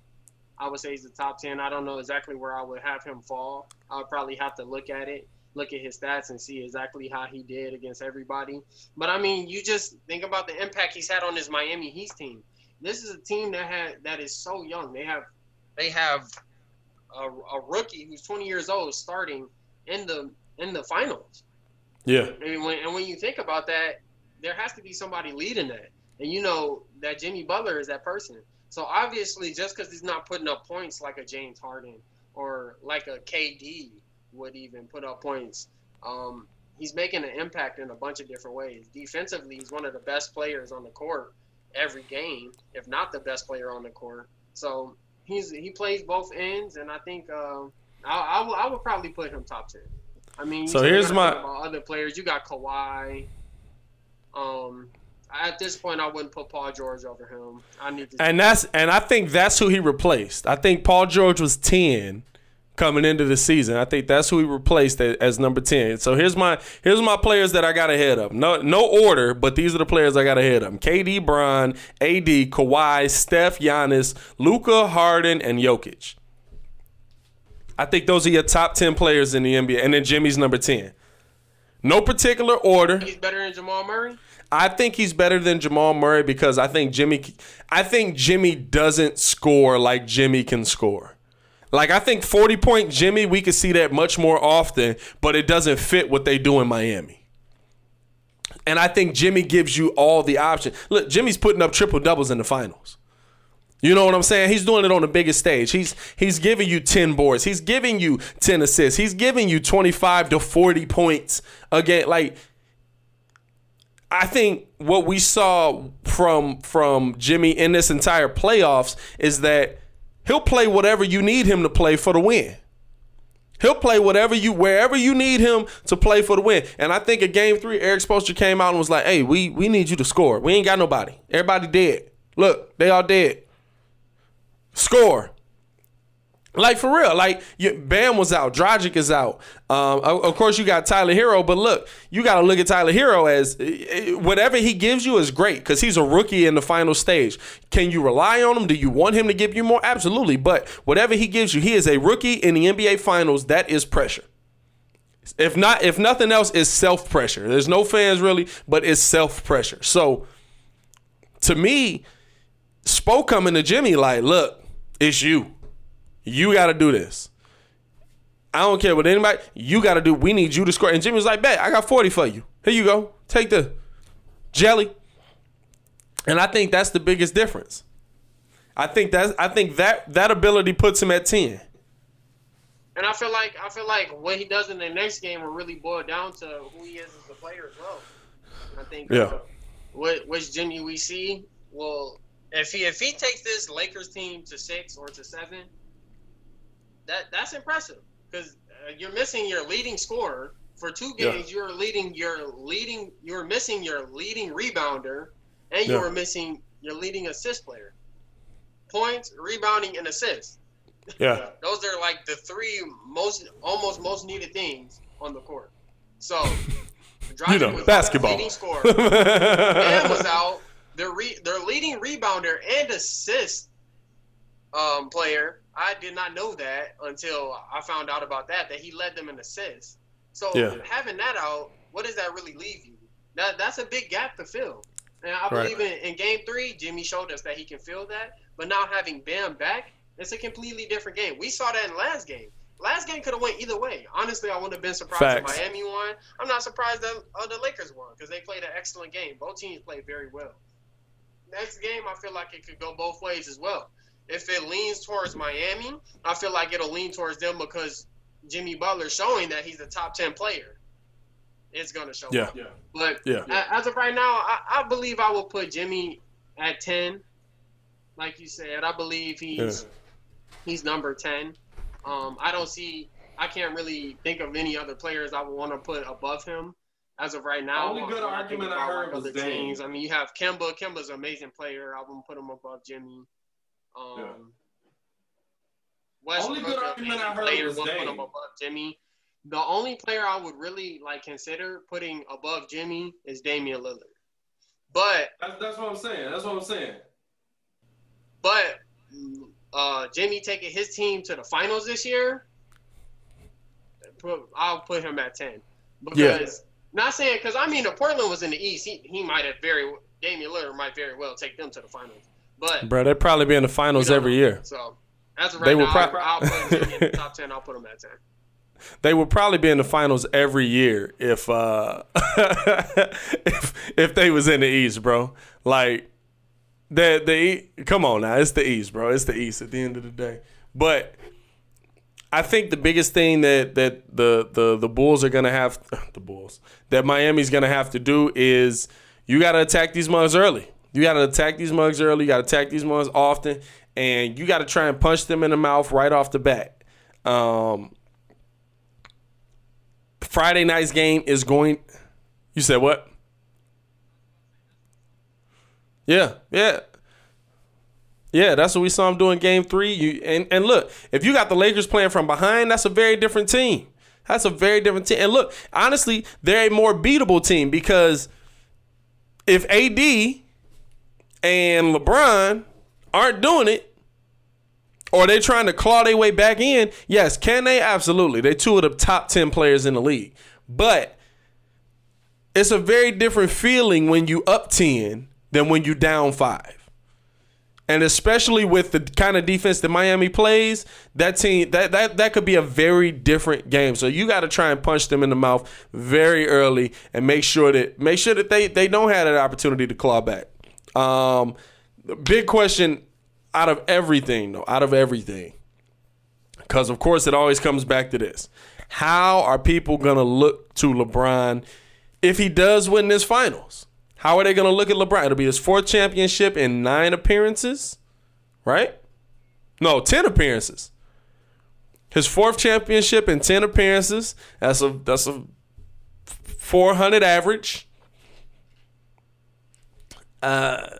Speaker 4: I would say he's the top ten. I don't know exactly where I would have him fall. I would probably have to look at it, look at his stats, and see exactly how he did against everybody. But I mean, you just think about the impact he's had on his Miami Heat team. This is a team that had that is so young. They have they have a, a rookie who's 20 years old starting in the in the finals.
Speaker 3: Yeah.
Speaker 4: And when, and when you think about that, there has to be somebody leading that. And you know that Jimmy Butler is that person. So obviously, just because he's not putting up points like a James Harden or like a KD would even put up points, um, he's making an impact in a bunch of different ways. Defensively, he's one of the best players on the court every game, if not the best player on the court. So he's he plays both ends, and I think uh, I, I, would- I would probably put him top ten. I mean, you
Speaker 3: So here's my-
Speaker 4: other players. You got Kawhi. Um, at this point, I wouldn't put Paul George over him. I need to.
Speaker 3: And that's and I think that's who he replaced. I think Paul George was ten coming into the season. I think that's who he replaced as number ten. So here's my here's my players that I got ahead of. No no order, but these are the players I got ahead of. KD, Bron, AD, Kawhi, Steph, Giannis, Luka, Harden, and Jokic. I think those are your top ten players in the NBA, and then Jimmy's number ten. No particular order.
Speaker 4: he's better than Jamal Murray.
Speaker 3: I think he's better than Jamal Murray because I think Jimmy I think Jimmy doesn't score like Jimmy can score. Like I think 40 point Jimmy, we could see that much more often, but it doesn't fit what they do in Miami. And I think Jimmy gives you all the options. Look, Jimmy's putting up triple doubles in the finals. You know what I'm saying? He's doing it on the biggest stage. He's he's giving you 10 boards. He's giving you 10 assists. He's giving you 25 to 40 points again. Like I think what we saw from from Jimmy in this entire playoffs is that he'll play whatever you need him to play for the win. He'll play whatever you wherever you need him to play for the win. And I think in game three, Erik Spoelstra came out and was like, "Hey, we we need you to score. We ain't got nobody. Everybody dead. Look, they all dead. Score." Like for real, like Bam was out, Dragic is out. Um, of, course, you got Tyler Herro, but look, you got to look at Tyler Herro as eh, eh, whatever he gives you is great because he's a rookie in the final stage. Can you rely on him? Do you want him to give you more? Absolutely, but whatever he gives you, he is a rookie in the NBA Finals. That is pressure. If not, if nothing else, is self pressure. There's no fans really, but it's self pressure. So, to me, Spo coming to Jimmy like, look, it's you. You got to do this. I don't care what anybody. You got to do. We need you to score. And Jimmy was like, "Bet I got forty for you. Here you go. Take the jelly." And I think that's the biggest difference. I think that I think that that ability puts him at ten.
Speaker 4: And I feel like I feel like what he does in the next game will really boil down to who he is as a player as well. I think
Speaker 3: Yeah.
Speaker 4: uh, what which Jimmy we see well if he if he takes this Lakers team to six or to seven, that that's impressive because uh, you're missing your leading scorer For two
Speaker 3: Yeah.
Speaker 4: games, you're leading your leading you're missing your leading rebounder and
Speaker 3: Yeah.
Speaker 4: you're missing your leading assist player. Points, rebounding, and assists.
Speaker 3: Yeah.
Speaker 4: Those are like the three most almost most needed things on the court. So Dragic
Speaker 3: know, basketball.
Speaker 4: the leading scorer. Bam was out. Their re, their leading rebounder and assist um, player. I did not know that until I found out about that. That he led them in assists. So
Speaker 3: Yeah.
Speaker 4: having that out, what does that really leave you? That that's a big gap to fill. And I
Speaker 3: Right.
Speaker 4: believe in, in game three, Jimmy showed us that he can fill that. But now having Bam back, it's a completely different game. We saw that in last game. Last game could have went either way. Honestly, I wouldn't have been surprised
Speaker 3: Facts.
Speaker 4: if Miami won. I'm not surprised that uh, the Lakers won because they played an excellent game. Both teams played very well. Next game, I feel like it could go both ways as well. If it leans towards Miami, I feel like it'll lean towards them because Jimmy Butler's showing that he's a top 10 player. It's going to show
Speaker 3: Yeah.
Speaker 4: up. But
Speaker 3: Yeah.
Speaker 4: as of right now, I, I believe I will put Jimmy at 10. Like you said, I believe he's he's number 10. Um, I don't see, I can't really think of any other players I would want to put above him as of right now.
Speaker 3: Only good
Speaker 4: When I
Speaker 3: argument I heard
Speaker 4: like,
Speaker 3: was
Speaker 4: other
Speaker 3: Dame.
Speaker 4: teams. I mean, you have Kemba. Kemba's an amazing player. I wouldn't put him above Jimmy. Um,
Speaker 3: Yeah.
Speaker 4: Westbrook,
Speaker 3: Only good argument I heard
Speaker 4: player,
Speaker 3: was
Speaker 4: wouldn't put him above Jimmy. The only player I would really like consider putting above Jimmy is Damian Lillard. But
Speaker 3: That's, that's what I'm saying. That's what I'm saying.
Speaker 4: But uh, Jimmy taking his team to the finals this year, I'll put him at ten. Because
Speaker 3: Yeah.
Speaker 4: Not saying because I mean if Portland was in the East, he, he might have very Damian Lillard might very well take them to the finals. But
Speaker 3: Bro, they'd probably be in the finals
Speaker 4: we don't
Speaker 3: every year.
Speaker 4: So as of
Speaker 3: They
Speaker 4: right
Speaker 3: will
Speaker 4: now,
Speaker 3: prob-
Speaker 4: I'll, I'll put Jimmy in the top ten. I'll put him at ten.
Speaker 3: They would probably be in the finals every year if uh if if they was in the East, bro. Like the the E- come on now, it's the East, bro. It's the East at the end of the day. But I think the biggest thing that that the the the Bulls are gonna have the Bulls that Miami's gonna have to do is you gotta attack these mugs early. You gotta attack these mugs early. You gotta attack these mugs often, and you gotta try and punch them in the mouth right off the bat. Um, Friday night's game is going. You said what? Yeah, yeah, yeah. That's what we saw him doing game three. You and and look, if you got the Lakers playing from behind, that's a very different team. That's a very different team. And look, honestly, they're a more beatable team because if AD and LeBron aren't doing it, or they trying to claw their way back in, yes, can they? Absolutely. They're two of the top 10 players in the league. But it's a very different feeling when you up 10 than when you down 5. And especially with the kind of defense that Miami plays, that team that that, that could be a very different game. So you got to try and punch them in the mouth very early and make sure that make sure that they they don't have that opportunity to claw back. Um, big question out of everything, though, out of everything, because of course it always comes back to this: How are people gonna look to LeBron if he does win this finals? How are they gonna look at LeBron? It'll be his fourth championship in nine appearances, right? No, ten appearances. His fourth championship in ten appearances. That's a that's a four hundred average. Uh,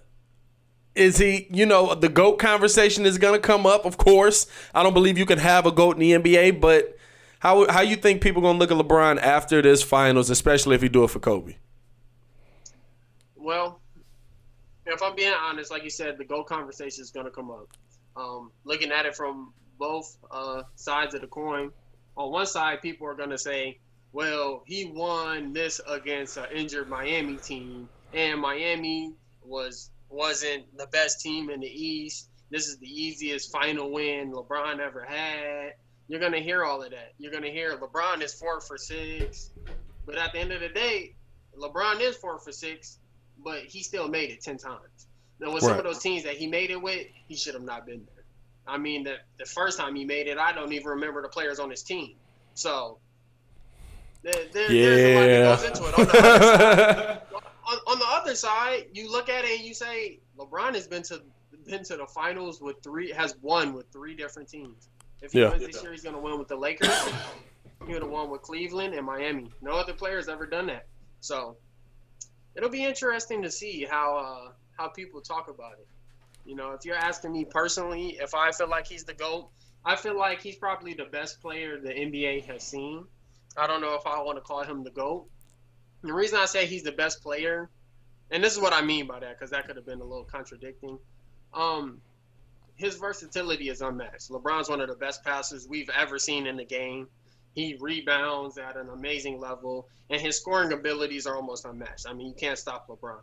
Speaker 3: is he, you know, the GOAT conversation is going to come up, of course. I don't believe you can have a GOAT in the NBA, but how how you think people going to look at LeBron after this finals, especially if he do it for Kobe?
Speaker 4: Well, if I'm being honest, like you said, the goal conversation is going to come up. Um, looking at it from both uh, sides of the coin, on one side, people are going to say, well, he won this against an injured Miami team, and Miami was wasn't the best team in the East. This is the easiest final win LeBron ever had. You're gonna hear all of that. You're gonna hear LeBron is four for six, but at the end of the day, LeBron is four for six, but he still made it ten times. Now, with some of those teams that he made it with, he should have not been there. I mean, the the first time he made it, I don't even remember the players on his team. So there, there, there's a lot
Speaker 3: Yeah.
Speaker 4: that goes into it. On the, other side, on, on the other side, you look at it and you say LeBron has been to been to the finals with three, has won with three different teams. If he
Speaker 3: Yeah.
Speaker 4: wins this year, he's going to win with the Lakers. He would have won with Cleveland and Miami. No other player has ever done that. So it'll be interesting to see how uh, how people talk about it. You know, if you're asking me personally, if I feel like he's the GOAT, I feel like he's probably the best player the NBA has seen. I don't know if I want to call him the GOAT. The reason I say he's the best player, and this is what I mean by that, because that could have been a little contradicting. Um, his versatility is unmatched. LeBron's one of the best passers we've ever seen in the game. He rebounds at an amazing level, and his scoring abilities are almost unmatched. I mean, you can't stop LeBron.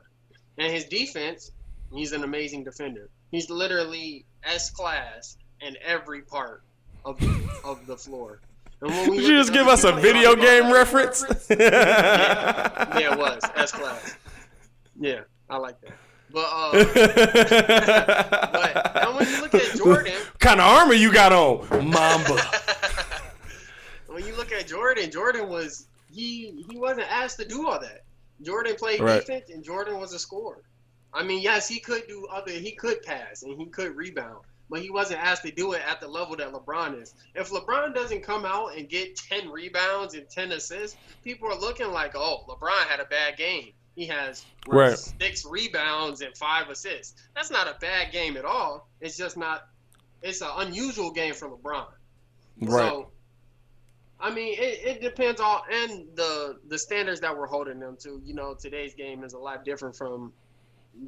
Speaker 4: And his defense, he's an amazing defender. He's literally S class in every part of of the floor. And when we
Speaker 3: Did you just give us a video game
Speaker 4: about
Speaker 3: reference?
Speaker 4: yeah, yeah, it was S class. Yeah, I like that. But uh, but and when you look at Jordan, what
Speaker 3: kind of armor you got on, Mamba?
Speaker 4: you look at Jordan, Jordan was he he wasn't asked to do all that. Jordan played
Speaker 3: Right.
Speaker 4: defense, and Jordan was a scorer. I mean, yes, he could do other. He could pass and he could rebound, but he wasn't asked to do it at the level that LeBron is. If LeBron doesn't come out and get ten rebounds and ten assists, people are looking like, oh, LeBron had a bad game. He has
Speaker 3: Right.
Speaker 4: six rebounds and five assists. That's not a bad game at all. It's just not. It's an unusual game for LeBron.
Speaker 3: right.
Speaker 4: So, I mean, it, it depends on and the the standards that we're holding them to. You know, today's game is a lot different from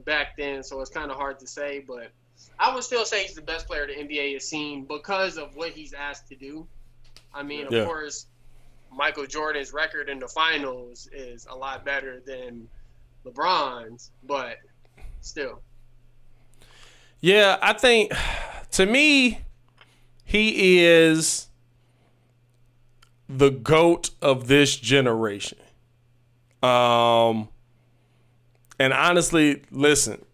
Speaker 4: back then, so it's kind of hard to say. But I would still say he's the best player the NBA has seen because of what he's asked to do. I mean, of
Speaker 3: Yeah.
Speaker 4: course, Michael Jordan's record in the finals is a lot better than LeBron's, but still.
Speaker 3: Yeah, I think to me, he is the goat of this generation. Um, and honestly, listen,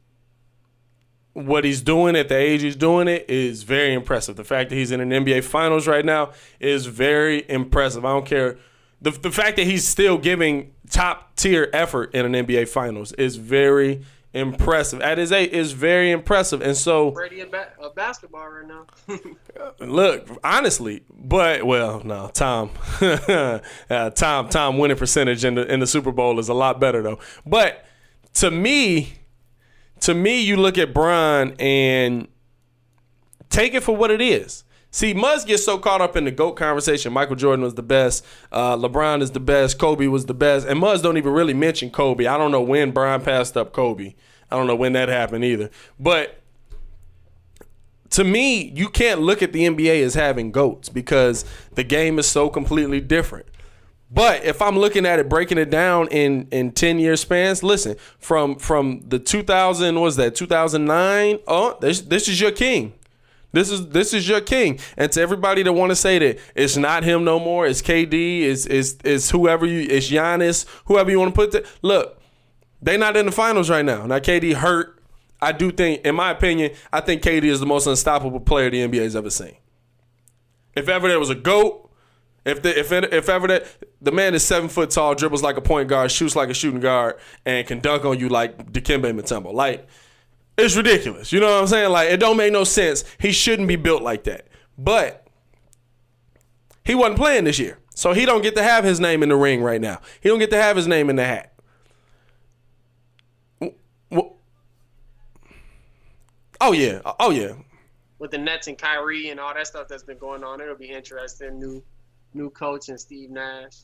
Speaker 3: what he's doing at the age he's doing it is very impressive. The fact that he's in an NBA Finals right now is very impressive. I don't care. The, the fact that he's still giving top tier effort in an NBA Finals is very impressive. At his age, is very impressive. And so,
Speaker 4: Brady a, ba- a basketball right now.
Speaker 3: look, honestly, but well, no, Tom, uh, Tom, Tom winning percentage in the in the Super Bowl is a lot better though. But to me, to me, you look at Bron and take it for what it is. See, Muzz gets so caught up in the GOAT conversation. Michael Jordan was the best. Uh, LeBron is the best. Kobe was the best. And Muzz don't even really mention Kobe. I don't know when Brian passed up Kobe. I don't know when that happened either. But to me, you can't look at the NBA as having GOATs because the game is so completely different. But if I'm looking at it, breaking it down in in 10 year spans, listen, from from the 2000 what was that 2009? Oh, this this is your king. This is this is your king. And to everybody that want to say that it's not him no more, it's KD, it's it's it's whoever you it's Giannis, whoever you want to put there. Look, they not in the finals right now. Now KD hurt. I do think, in my opinion, I think KD is the most unstoppable player the NBA has ever seen. If ever there was a GOAT, if the, if if ever that the man is seven foot tall, dribbles like a point guard, shoots like a shooting guard, and can dunk on you like Dikembe Mutombo, like it's ridiculous. You know what I'm saying? Like it don't make no sense. He shouldn't be built like that. But he wasn't playing this year, so he don't get to have his name in the ring right now. He don't get to have his name in the hat. Oh yeah, oh yeah.
Speaker 4: with the Nets and Kyrie and all that stuff that's been going on. It'll be interesting. New new coach and Steve Nash.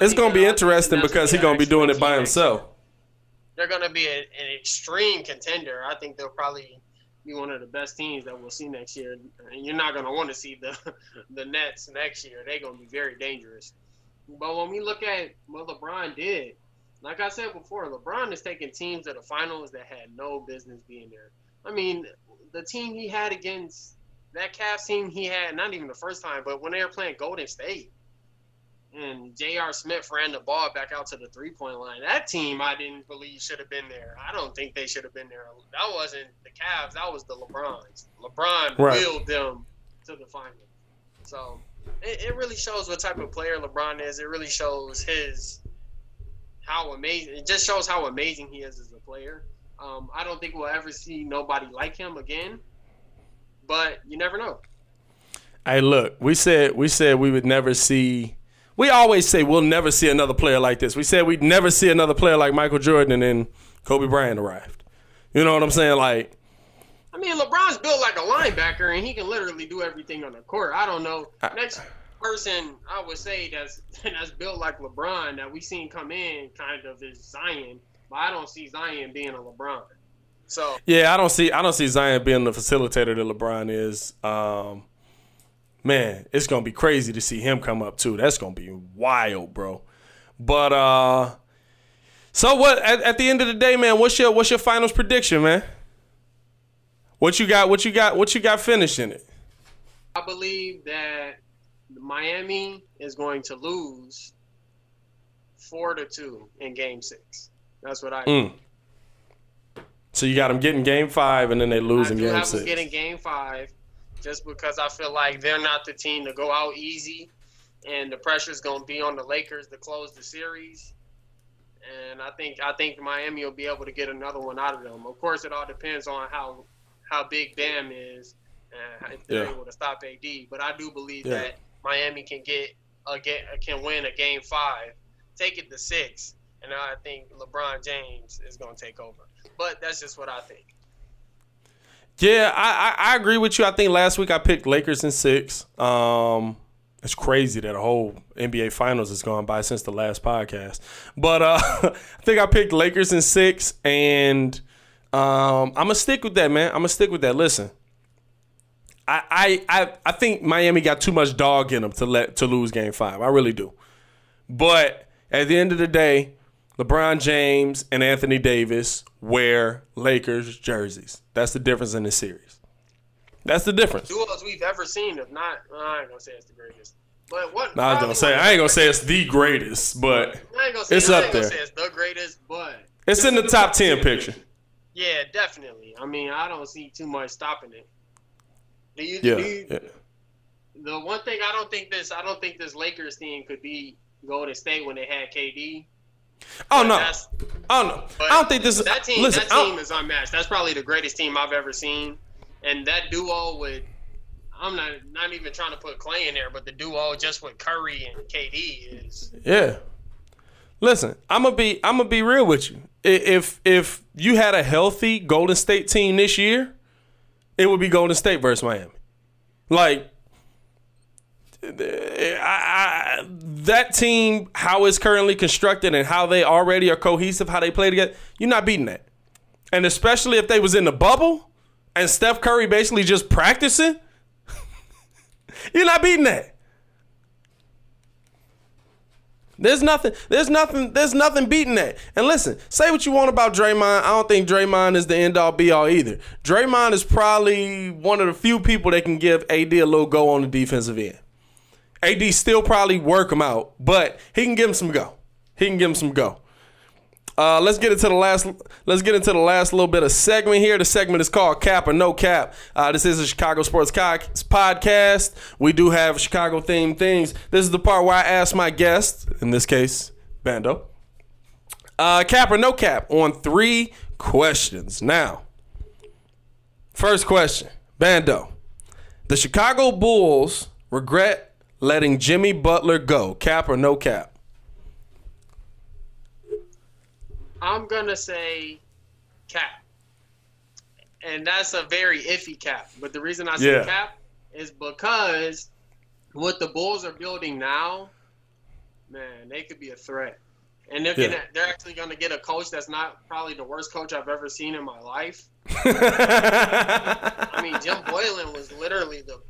Speaker 3: It's gonna be
Speaker 4: I think the
Speaker 3: interesting because he's gonna be doing it by himself.
Speaker 4: They're gonna be a, an extreme contender. I think they'll probably be one of the best teams that we'll see next year. And you're not gonna want to see the the Nets next year. They're gonna be very dangerous. But when we look at what LeBron did, like I said before, LeBron is taking teams to the finals that had no business being there. I mean, the team he had against that Cavs team he had, not even the first time, but when they were playing Golden State, and J.R. Smith ran the ball back out to the three point line. That team I didn't believe should have been there. I don't think they should have been there. That wasn't the Cavs. That was the LeBrons. LeBron
Speaker 3: Right.
Speaker 4: willed them to the final. So it, it really shows what type of player LeBron is. It really shows his how amazing. It just shows how amazing he is as a player. Um, I don't think we'll ever see nobody like him again, but you never know.
Speaker 3: Hey, look, we said we said we would never see we always say we'll never see another player like this. We said we'd never see another player like Michael Jordan, and then Kobe Bryant arrived. You know what I'm saying? Like,
Speaker 4: I mean, LeBron's built like a linebacker, and he can literally do everything on the court. I don't know. Next person I would say that's that's built like LeBron that we seen come in kind of is Zion, but I don't see Zion being a LeBron. So
Speaker 3: yeah, I don't see I don't see Zion being the facilitator that LeBron is. Um, man, it's gonna be crazy to see him come up too. That's gonna be wild, bro. But uh, so what? At, at the end of the day, man, what's your what's your finals prediction, man? What you got? What you got? What you got finishing it?
Speaker 4: I believe that Miami is going to lose four to two in Game Six. That's what I.
Speaker 3: Mm. So you got them getting Game Five, and then they lose
Speaker 4: I
Speaker 3: in Game Six.
Speaker 4: them getting Game Five, just because I feel like they're not the team to go out easy, and the pressure's going to be on the Lakers to close the series. And I think I think Miami will be able to get another one out of them. Of course, it all depends on how how big Bam is and if they're
Speaker 3: Yeah.
Speaker 4: able to stop AD. But I do believe
Speaker 3: Yeah.
Speaker 4: that Miami can get a get can win a game five, take it to six, and I think LeBron James is going to take over. But that's just what I think.
Speaker 3: Yeah, I, I I agree with you. I think last week I picked Lakers in six. Um, it's crazy that a whole NBA Finals has gone by since the last podcast. But uh, I think I picked Lakers in six, and um, I'm gonna stick with that, man. I'm gonna stick with that. Listen, I, I I I think Miami got too much dog in them to let to lose Game Five. I really do. But at the end of the day, LeBron James and Anthony Davis wear Lakers jerseys. That's the difference in the series. That's the difference.
Speaker 4: duos we've ever seen. If not, well, I ain't gonna say it's the greatest, but what?
Speaker 3: No, I was gonna say I ain't gonna say it's the greatest, but
Speaker 4: I ain't gonna say,
Speaker 3: it's
Speaker 4: I
Speaker 3: up
Speaker 4: ain't gonna
Speaker 3: there.
Speaker 4: say it's the greatest, but
Speaker 3: it's in the top ten picture.
Speaker 4: yeah, definitely. I mean, I don't see too much stopping it. Do you?
Speaker 3: Yeah,
Speaker 4: Do you
Speaker 3: yeah.
Speaker 4: The one thing I don't think this, I don't think this Lakers team could be Golden State when they had KD.
Speaker 3: Oh no, oh no. I don't think this is.
Speaker 4: that team.
Speaker 3: listen,
Speaker 4: that team is unmatched. That's probably the greatest team I've ever seen, and that duo with. I'm not not even trying to put Clay in there, but the duo just with Curry and KD is
Speaker 3: Yeah. Listen, I'm gonna be I'm gonna be real with you. If if you had a healthy Golden State team this year, it would be Golden State versus Miami. Like I, that team, how it's currently constructed and how they already are cohesive, how they play together, you're not beating that. And especially if they was in the bubble and Steph Curry basically just practicing, you're not beating that. There's nothing. There's nothing. There's nothing beating that. And listen, say what you want about Draymond. I don't think Draymond is the end all be all either. Draymond is probably one of the few people that can give AD a little go on the defensive end. AD still probably work him out, but he can give him some go. He can give him some go. Uh, let's get into the last. Let's get into the last little bit of segment here. The segment is called Cap or No Cap. Uh, this is a Chicago Sports podcast. We do have Chicago themed things. This is the part where I ask my guest, in this case, Bando, uh, cap or no cap on three questions. Now, first question, Bando, the Chicago Bulls regret letting Jimmy Butler go. Cap or no cap?
Speaker 4: I'm gonna say cap, and that's a very iffy cap. But the reason I say
Speaker 3: Yeah.
Speaker 4: cap is because what the Bulls are building now, man, they could be a threat. And they're
Speaker 3: Yeah.
Speaker 4: gonna, they're actually gonna get a coach that's not probably the worst coach I've ever seen in my life. I mean, Jim Boylen was literally the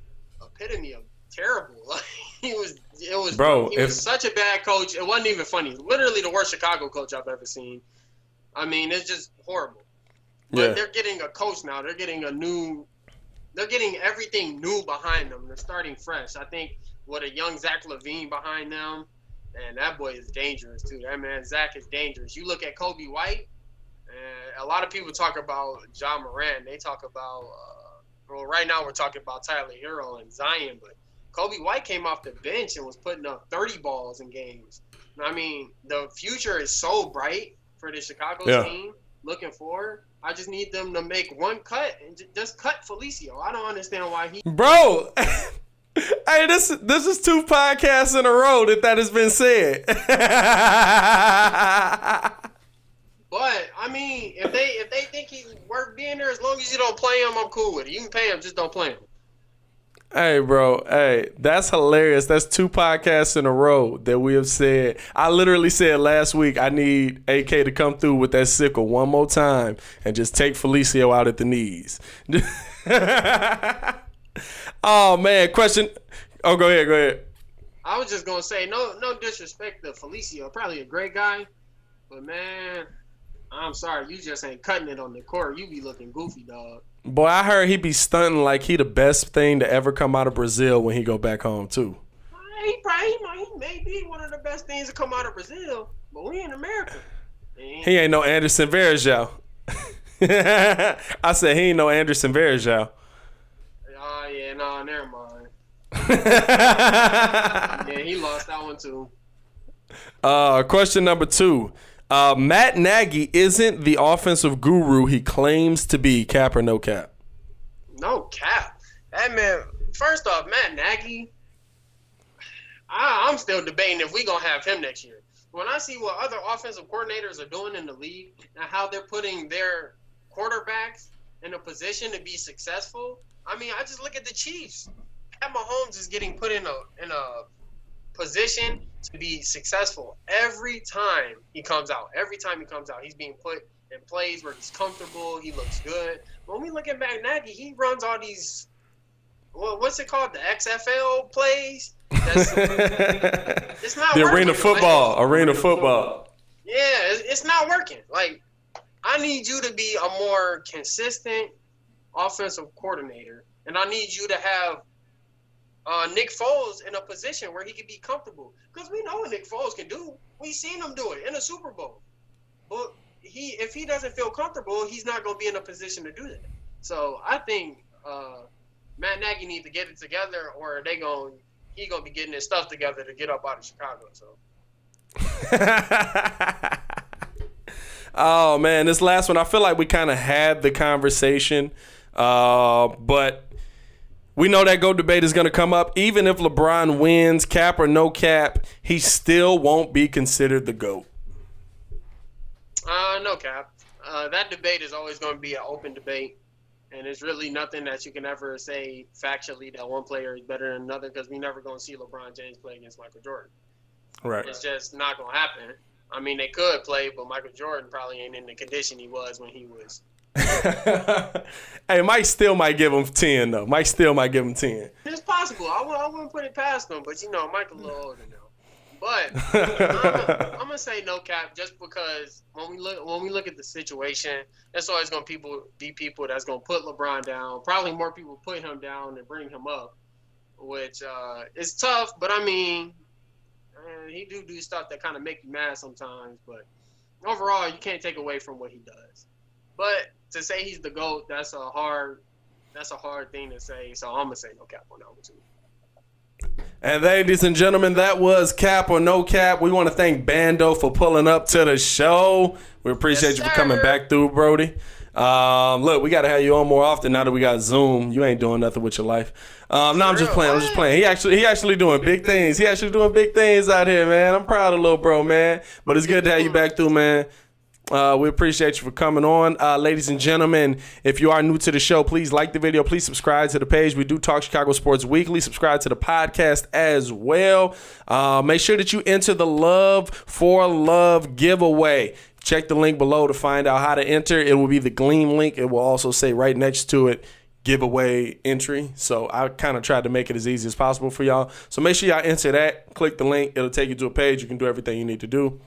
Speaker 4: epitome of terrible. Like he was, it was,
Speaker 3: Bro,
Speaker 4: He
Speaker 3: if-
Speaker 4: was such a bad coach. It wasn't even funny. Literally the worst Chicago coach I've ever seen. I mean, it's just horrible. But
Speaker 3: Yeah.
Speaker 4: they're getting a coach now. They're getting a new. They're getting everything new behind them. They're starting fresh. I think with a young Zach LaVine behind them, and that boy is dangerous too. That man Zach is dangerous. You look at Coby White. And a lot of people talk about Ja Morant. They talk about, uh, well, right now we're talking about Tyler Herro and Zion, but Coby White came off the bench and was putting up 30 balls in games. I mean, the future is so bright for the Chicago
Speaker 3: Yeah.
Speaker 4: team looking forward. I just need them to make one cut and just cut Felicio. I don't understand why he.
Speaker 3: Bro, Hey, this this is two podcasts in a row that that has been said.
Speaker 4: But I mean, if they if they think he's worth being there, as long as you don't play him, I'm cool with it. You can pay him, just don't play him.
Speaker 3: Hey, bro. Hey, that's hilarious. That's two podcasts in a row that we have said. I literally said last week I need AK to come through with that sickle one more time and just take Felicio out at the knees. oh man, question. Oh, go ahead. Go ahead.
Speaker 4: I was just gonna say no no disrespect to Felicio, probably a great guy, but man, I'm sorry, you just ain't cutting it on the court. You be looking goofy, dog.
Speaker 3: Boy, I heard he be stunting like he the best thing to ever come out of Brazil when he go back home too.
Speaker 4: He probably he, might, he may be one of the best things to come out of Brazil, but we in America. And
Speaker 3: He ain't no Anderson Varejao. I said he ain't no Anderson Varejao.
Speaker 4: Oh yeah, no, never mind. Yeah, he lost that one too.
Speaker 3: uh, question number two. Uh, Matt Nagy isn't the offensive guru he claims to be. Cap or no cap?
Speaker 4: No cap. That man. First off, Matt Nagy. I, I'm still debating if we're gonna have him next year. When I see what other offensive coordinators are doing in the league and how they're putting their quarterbacks in a position to be successful, I mean, I just look at the Chiefs. Pat Mahomes is getting put in a in a position to be successful every time he comes out. Every time he comes out, he's being put in plays where he's comfortable. He looks good. When we look at Matt Nagy, he runs all these. Well, what's it called? The XFL plays. That's, it's not
Speaker 3: the
Speaker 4: working.
Speaker 3: arena
Speaker 4: Like,
Speaker 3: football. Arena football.
Speaker 4: yeah, it's, it's not working. Like, I need you to be a more consistent offensive coordinator, and I need you to have uh, Nick Foles in a position where he can be comfortable. Because we know what Nick Foles can do. We've seen him do it in a Super Bowl. But he, if he doesn't feel comfortable, he's not going to be in a position to do that. So I think uh, Matt Nagy needs to get it together, or they going he gonna be getting his stuff together to get up out of Chicago. So.
Speaker 3: oh man, this last one, I feel like we kind of had the conversation, uh, but we know that go debate is going to come up. Even if LeBron wins, cap or no cap, he still won't be considered the goat.
Speaker 4: Uh, no cap. Uh, that debate is always going to be an open debate, and it's really nothing that you can ever say factually that one player is better than another because we're never going to see LeBron James play against Michael Jordan.
Speaker 3: Right.
Speaker 4: It's just not going to happen. I mean, they could play, but Michael Jordan probably ain't in the condition he was when he was.
Speaker 3: hey, Mike still might give him ten though. Mike still might give him ten.
Speaker 4: It's possible. I w- I wouldn't put it past him, but you know, Michael a little older now. But I'm, I'm gonna say no cap just because when we look when we look at the situation, there's always gonna people be people that's gonna put LeBron down. Probably more people put him down than bring him up, which uh, is tough. But I mean, eh, he do do stuff that kind of make you mad sometimes. But overall, you can't take away from what he does. But to say he's the goat, that's a hard that's a hard thing to say. So I'm gonna say no cap on that one too.
Speaker 3: And ladies and gentlemen, that was Cap or No Cap. We want to thank Bando for pulling up to the show. We appreciate
Speaker 4: Yes,
Speaker 3: you for coming back through, Brody. Um, look, we got to have you on more often now that we got Zoom. You ain't doing nothing with your life. Um, no, I'm just playing. I'm just playing. He actually, he actually doing big things. He actually doing big things out here, man. I'm proud of little bro, man. But it's good to have you back through, man. Uh, we appreciate you for coming on. Uh, ladies and gentlemen, if you are new to the show, please like the video. Please subscribe to the page. We do talk Chicago Sports Weekly. Subscribe to the podcast as well. Uh, make sure that you enter the Love for Love giveaway. Check the link below to find out how to enter. It will be the Gleam link. It will also say right next to it giveaway entry. So I kind of tried to make it as easy as possible for y'all. So make sure y'all enter that. Click the link. It'll take you to a page. You can do everything you need to do.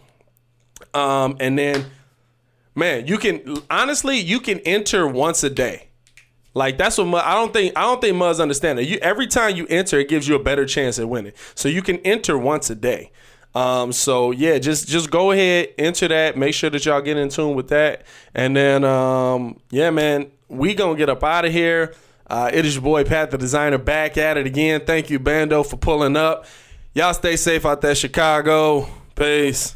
Speaker 3: Um, and then, man, you can honestly you can enter once a day. Like that's what I don't think I don't think Muzz understand it. You every time you enter, it gives you a better chance at winning. So you can enter once a day. Um, so yeah, just just go ahead, enter that. Make sure that y'all get in tune with that, and then um, yeah, man, we gonna get up out of here. Uh, it is your boy Pat, the designer, back at it again. Thank you, Bando, for pulling up. Y'all stay safe out there, Chicago. Peace.